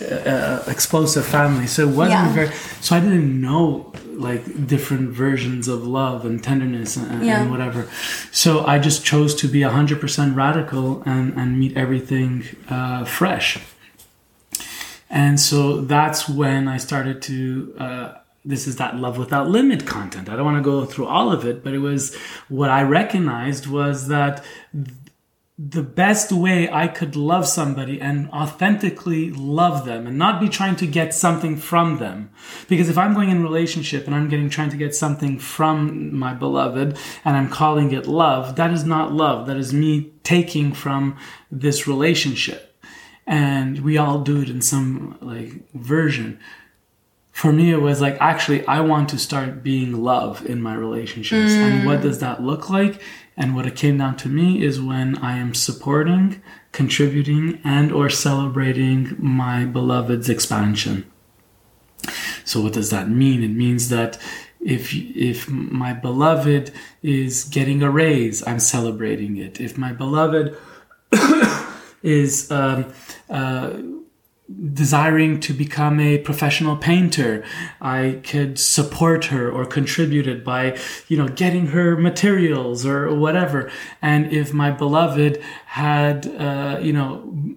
uh, uh, explosive family so it wasn't yeah. very so i didn't know like different versions of love and tenderness and, yeah. and, whatever. So I just chose to be 100% radical and, and meet everything uh, fresh. And so that's when I started to. Uh, this is that love without limit content. I don't want to go through all of it, but it was what I recognized was that the best way I could love somebody and authentically love them and not be trying to get something from them. Because if I'm going in relationship and I'm getting trying to get something from my beloved and I'm calling it love, that is not love. That is me taking from this relationship. And we all do it in some like version. For me, it was like, actually, I want to start being love in my relationships. Mm. And what does that look like? And what it came down to me is when I am supporting, contributing, and or celebrating my beloved's expansion. So what does that mean? It means that if if my beloved is getting a raise, I'm celebrating it. If my beloved (coughs) is um, uh, desiring to become a professional painter. I could support her or contribute it by you know getting her materials or whatever. And if my beloved had uh, you know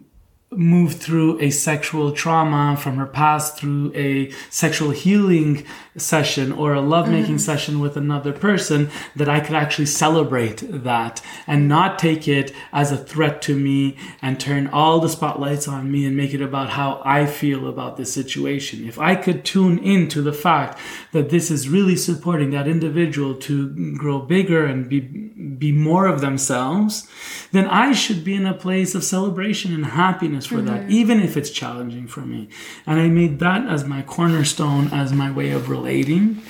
moved through a sexual trauma from her past through a sexual healing session or a lovemaking mm-hmm. session with another person that I could actually celebrate that and not take it as a threat to me and turn all the spotlights on me and make it about how I feel about this situation. If I could tune into the fact that this is really supporting that individual to grow bigger and be be more of themselves, then I should be in a place of celebration and happiness for mm-hmm. that, even if it's challenging for me. And I made that as my cornerstone, as my way of relating.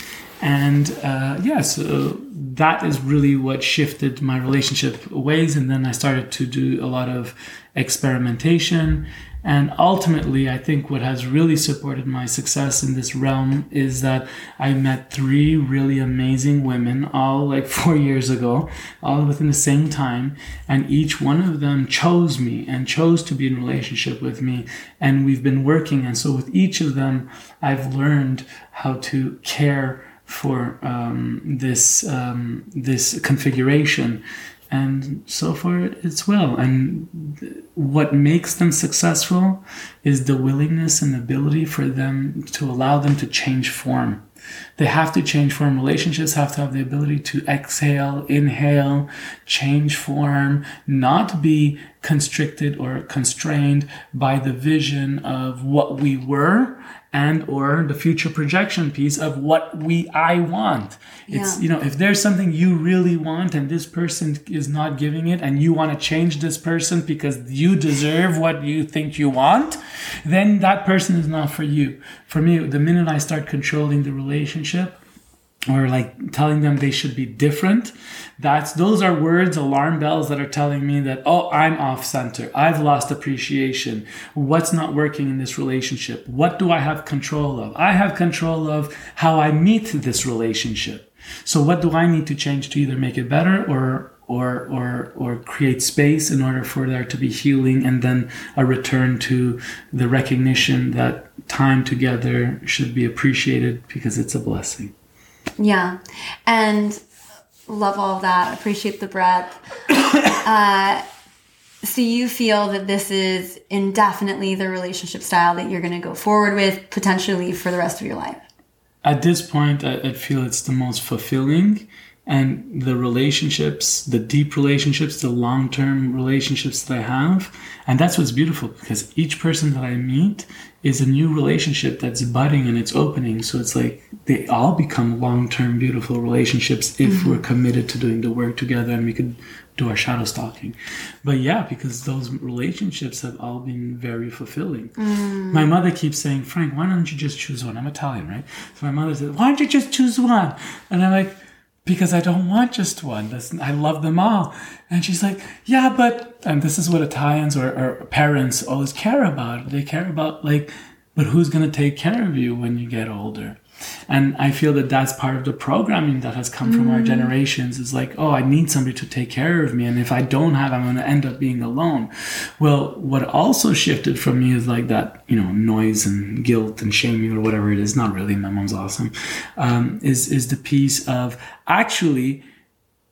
And uh, yeah, so that is really what shifted my relationship ways. And then I started to do a lot of experimentation and ultimately, I think what has really supported my success in this realm is that I met three really amazing women, all like (laughs) four years ago, all within the same time. And each one of them chose me and chose to be in relationship with me. And we've been working. And so with each of them, I've learned how to care for um, this um, this configuration and so far it's well. And what makes them successful is the willingness and ability for them to allow them to change form. They have to change form. Relationships have to have the ability to exhale inhale change form not be constricted or constrained by the vision of what we were and or the future projection piece of what we I want. It's yeah. you know if there's something you really want and this person is not giving it and you want to change this person because you deserve what you think you want, then that person is not for you. For me, the minute I start controlling the relationship, or like telling them they should be different that's those are words alarm bells that are telling me that oh i'm off center. I've lost appreciation. What's not working in this relationship? What do i have control of? I have control of how i meet this relationship. So what do i need to change to either make it better or or or or create space in order for there to be healing and then a return to the recognition that time together should be appreciated because it's a blessing yeah. And love all that. Appreciate the breadth. (coughs) uh, so you feel that this is indefinitely the relationship style that you're going to go forward with potentially for the rest of your life? At this point, I, I feel it's the most fulfilling and the relationships, the deep relationships, the long term relationships that I have. And that's what's beautiful because each person that I meet is a new relationship that's budding and it's opening. So it's like they all become long term, beautiful relationships if mm-hmm. we're committed to doing the work together and we could do our shadow stalking. But yeah, because those relationships have all been very fulfilling. Mm. My mother keeps saying, Frank, why don't you just choose one? I'm Italian, right? So my mother said, why don't you just choose one? And I'm like, because I don't want just one. I love them all. And she's like, yeah, but, and this is what Italians or, or parents always care about. They care about like, but who's going to take care of you when you get older? And I feel that that's part of the programming that has come from mm. our generations is like, oh, I need somebody to take care of me. And if I don't have, I'm going to end up being alone. Well, what also shifted from me is like that, you know, noise and guilt and shaming or whatever it is. Not really. My mom's awesome. Um, is, is the piece of actually,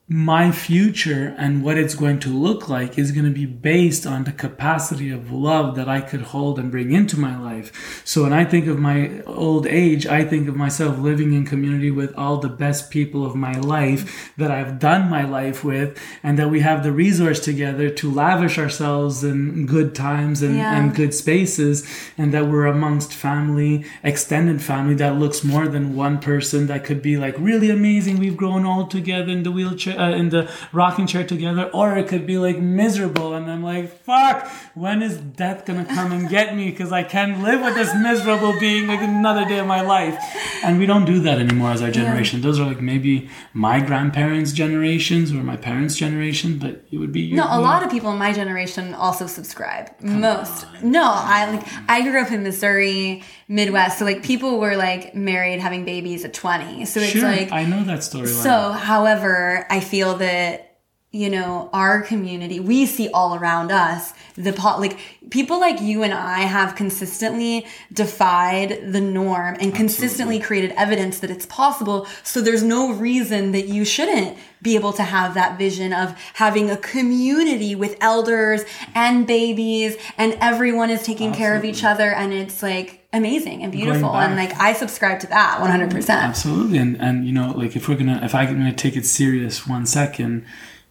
my future and what it's going to look like is going to be based on the capacity of love that I could hold and bring into my life. So when I think of my old age, I think of myself living in community with all the best people of my life that I've done my life with and that we have the resource together to lavish ourselves in good times and, yeah. and good spaces and that we're amongst family, extended family that looks more than one person that could be like really amazing. We've grown all together in the wheelchair uh, in the rocking chair together, or it could be like miserable, and I'm like, fuck, when is death gonna come and get me? Because I can't live with this miserable being like another day of my life. And we don't do that anymore as our generation. Yeah. Those are like maybe my grandparents' generations or my parents' generation, but it would be no. A lot of people in my generation also subscribe. Come Most on. no, I like I grew up in Missouri. Midwest. So like people were like married, having babies at 20. So it's sure, like I know that story. So, however, I feel that you know our community we see all around us the pot like people like you and i have consistently defied the norm and Absolutely. consistently created evidence that it's possible so there's no reason that you shouldn't be able to have that vision of having a community with elders and babies and everyone is taking Absolutely. care of each other and it's like amazing and beautiful and like i subscribe to that 100% absolutely and and you know like if we're gonna if i'm gonna take it serious one second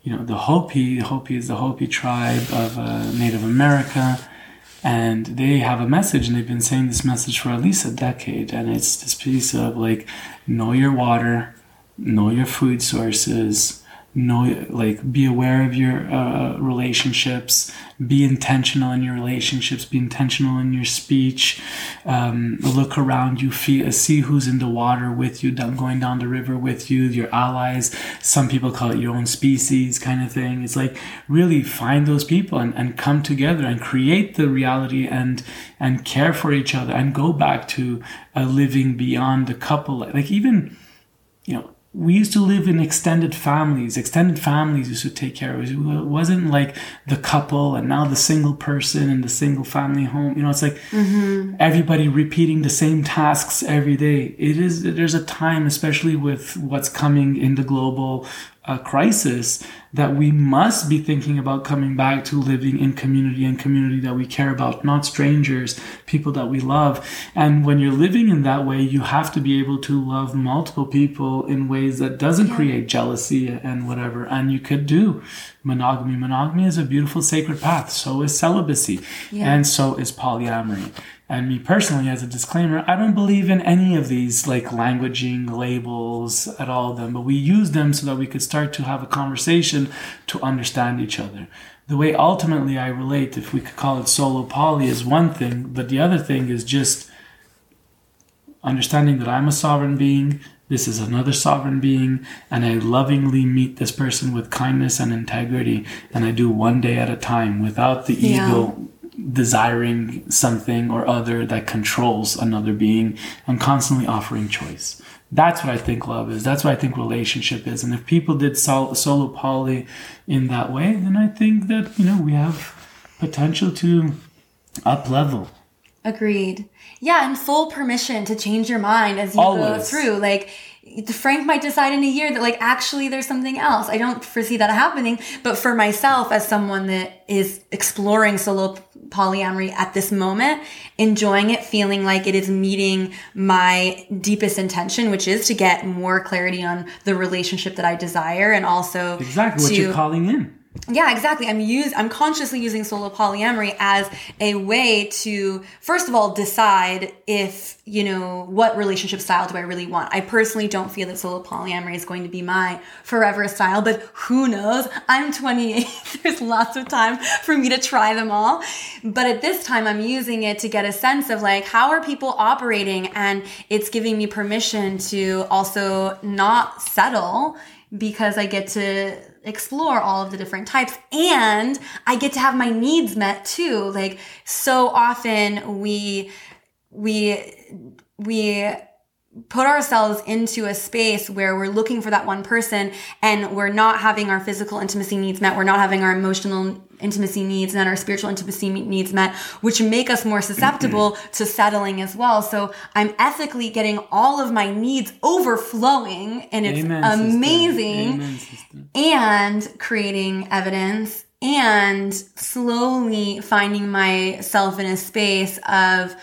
you know, the Hopi. Hopi is the Hopi tribe of uh, Native America, and they have a message, and they've been saying this message for at least a decade. And it's this piece of like, know your water, know your food sources, know like be aware of your uh, relationships be intentional in your relationships be intentional in your speech um, look around you feel, see who's in the water with you down, going down the river with you your allies. Some people call it your own species kind of thing. It's like really find those people and, and come together and create the reality and and care for each other and go back to a living beyond the couple like even you know we used to live in extended families. Extended families used to take care of us. It wasn't like the couple and now the single person and the single family home. You know, it's like mm-hmm. everybody repeating the same tasks every day. It is, there's a time, especially with what's coming in the global a crisis that we must be thinking about coming back to living in community and community that we care about, not strangers, people that we love. And when you're living in that way, you have to be able to love multiple people in ways that doesn't create jealousy and whatever. And you could do monogamy. Monogamy is a beautiful sacred path. So is celibacy. Yeah. And so is polyamory. And me personally, as a disclaimer, I don't believe in any of these like languaging labels at all of them, but we use them so that we could start to have a conversation to understand each other. The way ultimately I relate, if we could call it solo poly, is one thing, but the other thing is just understanding that I'm a sovereign being, this is another sovereign being, and I lovingly meet this person with kindness and integrity, and I do one day at a time without the yeah. ego desiring something or other that controls another being and constantly offering choice. That's what I think love is. That's what I think relationship is. And if people did sol- solo poly in that way, then I think that, you know, we have potential to up level. Agreed. Yeah, and full permission to change your mind as you Always. go through. Like, Frank might decide in a year that like actually there's something else. I don't foresee that happening, but for myself as someone that is exploring solo polyamory at this moment, enjoying it, feeling like it is meeting my deepest intention, which is to get more clarity on the relationship that I desire and also exactly what to- you're calling in. Yeah, exactly. I'm use I'm consciously using solo polyamory as a way to first of all decide if, you know, what relationship style do I really want. I personally don't feel that solo polyamory is going to be my forever style, but who knows? I'm 28. (laughs) There's lots of time for me to try them all. But at this time I'm using it to get a sense of like how are people operating and it's giving me permission to also not settle because I get to explore all of the different types and I get to have my needs met too. Like so often we we we put ourselves into a space where we're looking for that one person and we're not having our physical intimacy needs met. We're not having our emotional intimacy needs and our spiritual intimacy needs met, which make us more susceptible (clears throat) to settling as well. So I'm ethically getting all of my needs overflowing and it's Amen, sister. amazing Amen, sister. and creating evidence and slowly finding myself in a space of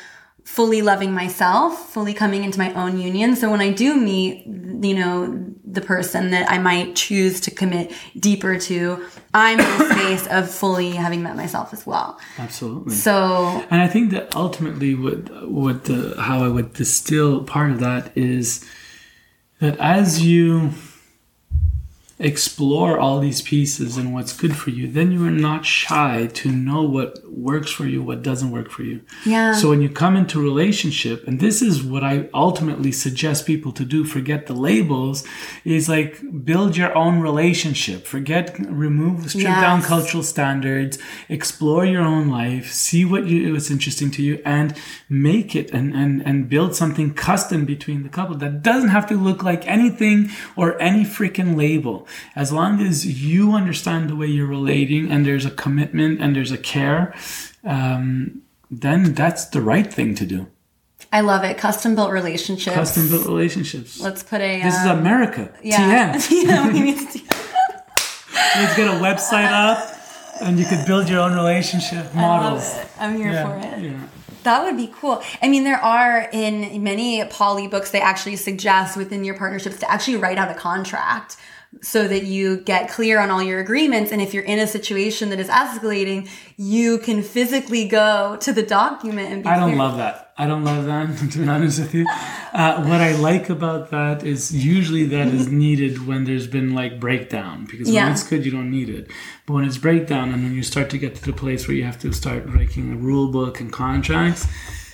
fully loving myself, fully coming into my own union. So when I do meet, you know, the person that I might choose to commit deeper to, I'm in a (coughs) space of fully having met myself as well. Absolutely. So And I think that ultimately, what what the, how I would distill part of that is that as you explore all these pieces and what's good for you, then you are not shy to know what works for you, what doesn't work for you. Yeah. So when you come into relationship, and this is what I ultimately suggest people to do, forget the labels, is like build your own relationship. Forget, remove, strip down cultural standards, explore your own life, see what you what's interesting to you, and make it and, and, and build something custom between the couple that doesn't have to look like anything or any freaking label. As long as you understand the way you're relating and there's a commitment and there's a care, um, then that's the right thing to do. I love it. Custom built relationships. Custom built relationships. Let's put a. this is um, America. yeah. TM. (laughs) yeah, we need to (laughs) Let's get a website up and you could build your own relationship I models. love it. I'm here Yeah, for it. yeah. That would be cool. I mean, there are in many poly books, they actually suggest within your partnerships to actually write out a contract so that you get clear on all your agreements. And if you're in a situation that is escalating, you can physically go to the document and be I don't clear. love that. I don't love that, (laughs) to be honest with you. Uh, what I like about that is usually that is needed when there's been like breakdown because Yeah. when it's good, you don't need it. But when it's breakdown and when you start to get to the place where you have to start writing a rule book and contracts,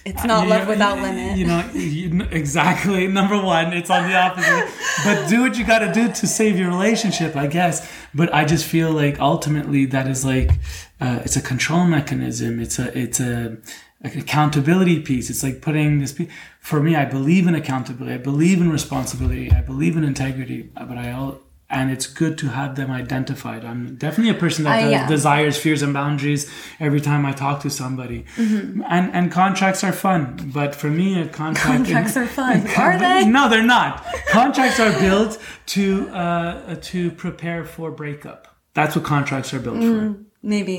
It's not love without limit. You know, you, exactly. (laughs) Number one, it's on the opposite. but do what you got to do to save your relationship, I guess. But I just feel like ultimately that is like uh, it's a control mechanism. It's a it's a, like accountability piece. It's like putting this. Pe- For me, I believe in accountability. I believe in responsibility. I believe in integrity. But I all. And it's good to have them identified. I'm definitely a person that Uh, yeah. desires fears and boundaries every time I talk to somebody. Mm-hmm. And and contracts are fun, but for me, a contract (laughs) Contracts are fun. (laughs) Are they? No, they're not. Contracts are built to uh, to prepare for breakup. That's what contracts are built Mm. Maybe.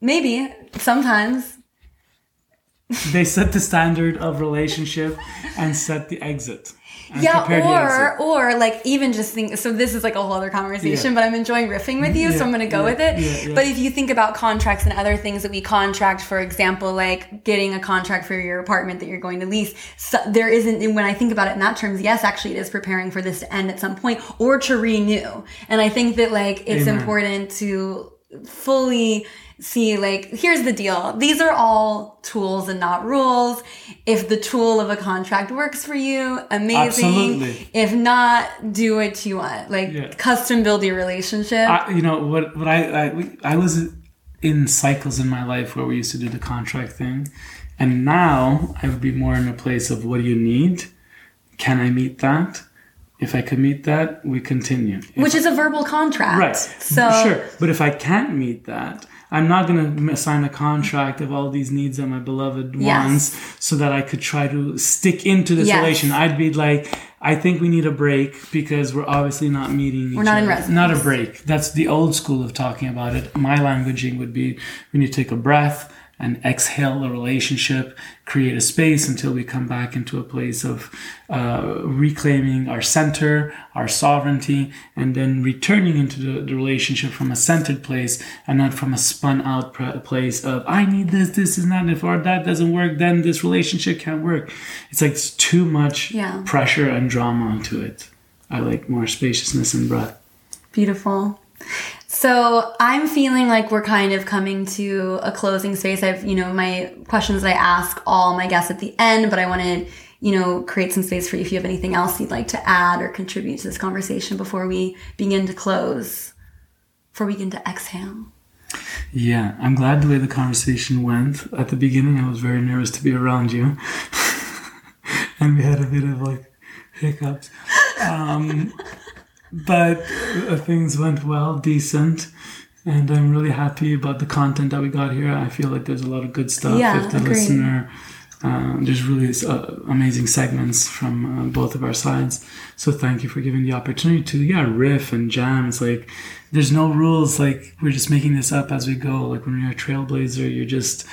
Maybe. Sometimes. They set the standard of relationship and set the exit. (laughs) Yeah, or or like even just think. So this is like a whole other conversation, Yeah. but I'm enjoying riffing with you, so I'm going to go yeah, with it. yeah, yeah. But if you think about contracts and other things that we contract, for example, like getting a contract for your apartment that you're going to lease, so there isn't. When I think about it in that terms, yes, actually, it is preparing for this to end at some point or to renew. And I think that like it's Amen. important to fully see like here's the deal these are all tools and not rules if the tool of a contract works for you amazing Absolutely. if not do what you want like Yeah. custom build your relationship I, you know what? What I I, we, I was in cycles in my life where we used to do the contract thing, and now I would be more in a place of what do you need? Can I meet that? If I can meet that, we continue. If which is a verbal contract Right. so sure, but if I can't meet that, I'm not going to sign a contract of all these needs that my beloved Yes. wants, so that I could try to stick into this Yes. relation. I'd be like, I think we need a break because we're obviously not meeting. Each not in other. resonance. Not a break. That's the old school of talking about it. My languaging would be we need to take a breath and exhale the relationship, create a space until we come back into a place of uh, reclaiming our center, our sovereignty, and then returning into the, the, relationship from a centered place and not from a spun out place of, I need this, this is not, if or that doesn't work, then this relationship can't work. It's like it's too much yeah. pressure and drama to it. I like more spaciousness and breath. Beautiful. So I'm feeling like we're kind of coming to a closing space. I've, you know, my questions I ask all my guests at the end, but I want to, you know, create some space for you if you have anything else you'd like to add or contribute to this conversation before we begin to close, before we begin to exhale. Yeah, I'm glad the way the conversation went. At the beginning, I was very nervous to be around you. (laughs) and we had a bit of like hiccups. Um, but uh, things went well, decent. And I'm really happy about the content that we got here. I feel like there's a lot of good stuff. Yeah, if the agreed. listener, uh, there's really uh, amazing segments from uh, both of our sides. So thank you for giving the opportunity to, yeah, riff and jam. It's like there's no rules. Like we're just making this up as we go. Like when you're a trailblazer, you're just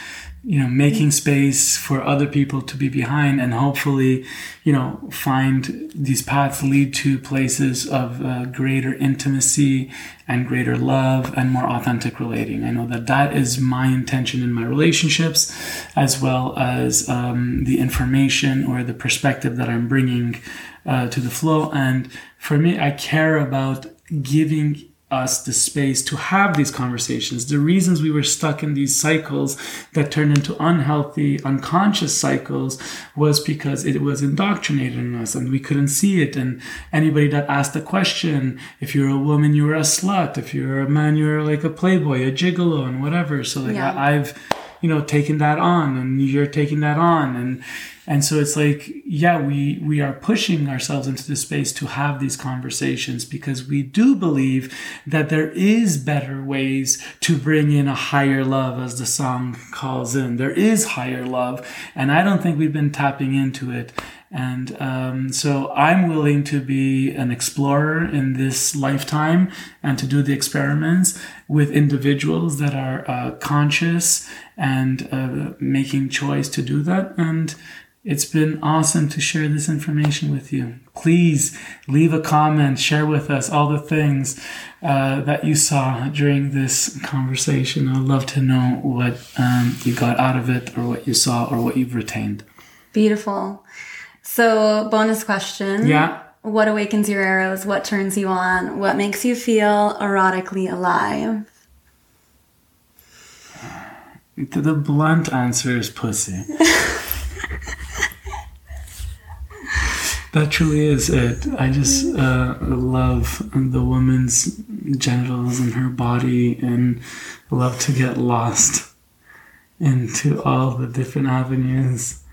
you know making space for other people to be behind and hopefully you know find these paths lead to places of uh, greater intimacy and greater love and more authentic relating. I know that that is my intention in my relationships as well as um, the information or the perspective that i'm bringing uh, to the flow. And for me i care about giving us the space to have these conversations. The reasons we were stuck in these cycles that turned into unhealthy, unconscious cycles was because it was indoctrinated in us and we couldn't see it. And anybody that asked a question, if you're a woman, you were a slut. If you're a man, you're like a playboy, a gigolo, and whatever. So like yeah. I, I've, you know, taking that on and you're taking that on. And and so it's like, yeah, we, we are pushing ourselves into the space to have these conversations because we do believe that there is better ways to bring in a higher love as the song calls in. There is higher love. And I don't think we've been tapping into it. And um, so I'm willing to be an explorer in this lifetime and to do the experiments with individuals that are uh, conscious and uh, making choice to do that. And it's been awesome to share this information with you. Please leave a comment, share with us all the things uh, that you saw during this conversation. I'd love to know what um, you got out of it, or what you saw, or what you've retained. Beautiful. So, bonus question. Yeah. What awakens your eros? What turns you on? What makes you feel erotically alive? The blunt answer is pussy. That truly is it. I just uh, love the woman's genitals and her body and love to get lost into all the different avenues.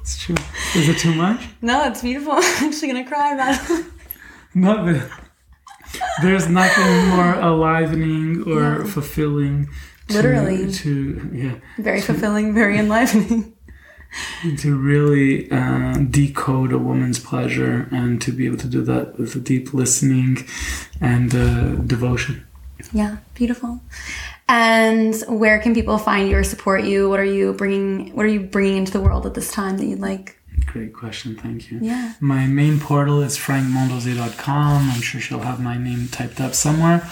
It's true. Is it too much? No, it's beautiful. (laughs) I'm actually gonna cry about it. no, but there's nothing more alivening or fulfilling. To, Literally. To yeah. Very to, fulfilling, very enlivening to really uh, decode a woman's pleasure and to be able to do that with deep listening and uh, devotion. Yeah, beautiful. And where can people find you or support you? What are you bringing? What are you bringing into the world at this time that you'd like? Great question, thank you. Yeah. My main portal is frankmondeose.com. I'm sure she'll have my name typed up somewhere.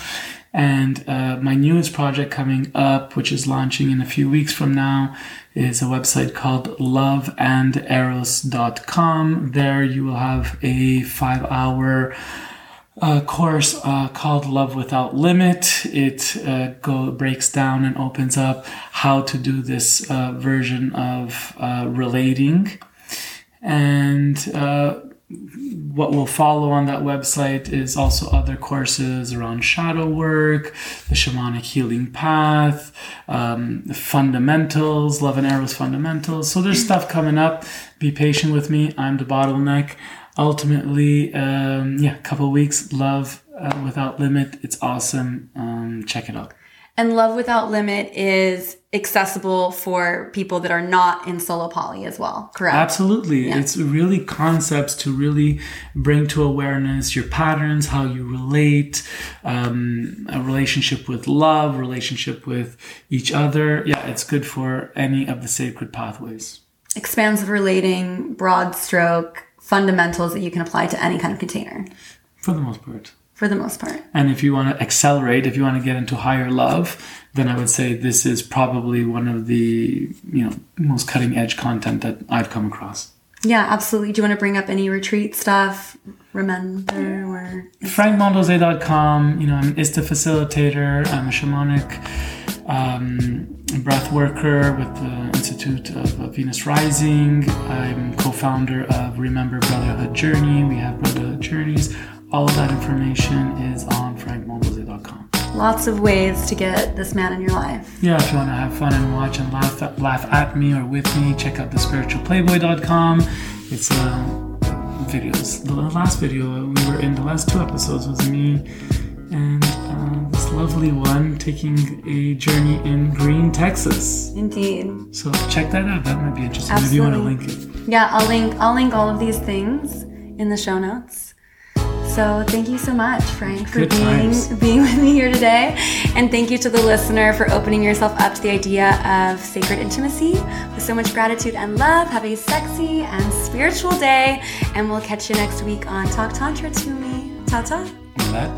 And uh, my newest project coming up, which is launching in a few weeks from now, is a website called loveanderos.com. There you will have a five hour uh, course uh, called Love Without Limit. It uh, go breaks down and opens up how to do this uh, version of uh, relating, and uh, what will follow on that website is also other courses around shadow work, the shamanic healing path, um, fundamentals, love and eros fundamentals. So there's stuff coming up. Be patient with me. I'm the bottleneck. Ultimately, um, yeah, couple weeks, love uh, without limit. It's awesome. Um, check it out. And Love Without Limit is accessible for people that are not in solo poly as well, correct? Absolutely. Yeah. It's really concepts to really bring to awareness your patterns, how you relate, um, a relationship with love, relationship with each other. Yeah, it's good for any of the sacred pathways. Expansive relating, broad stroke, fundamentals that you can apply to any kind of container. For the most part for the most part. And if you want to accelerate, if you want to get into higher love, then I would say this is probably one of the you know most cutting edge content that I've come across. Yeah, absolutely. Do you want to bring up any retreat stuff? Remember or frankmondeose.com. You know, I'm ISTA facilitator. I'm a shamanic um, breath worker with the Institute of Venus Rising. I'm co-founder of Remember Brotherhood Journey. We have Brotherhood Journeys all of that information is on frankmondeose.com. Lots of ways to get this man in your life. Yeah, if you want to have fun and watch and laugh at, laugh at me or with me, check out thespiritualplayboy.com. It's uh, videos. The last video we were in, the last two episodes was me and uh, this lovely one taking a journey in Green, Texas. Indeed. So check that out. That might be interesting. Absolutely. Maybe you want to link it. Yeah, I'll link. I'll link all of these things in the show notes. So thank you so much, Frank, for being (laughs) being with me here today. And thank you to the listener for opening yourself up to the idea of sacred intimacy with so much gratitude and love. Have a sexy and spiritual day. And we'll catch you next week on Talk Tantra to Me. Ta ta. Let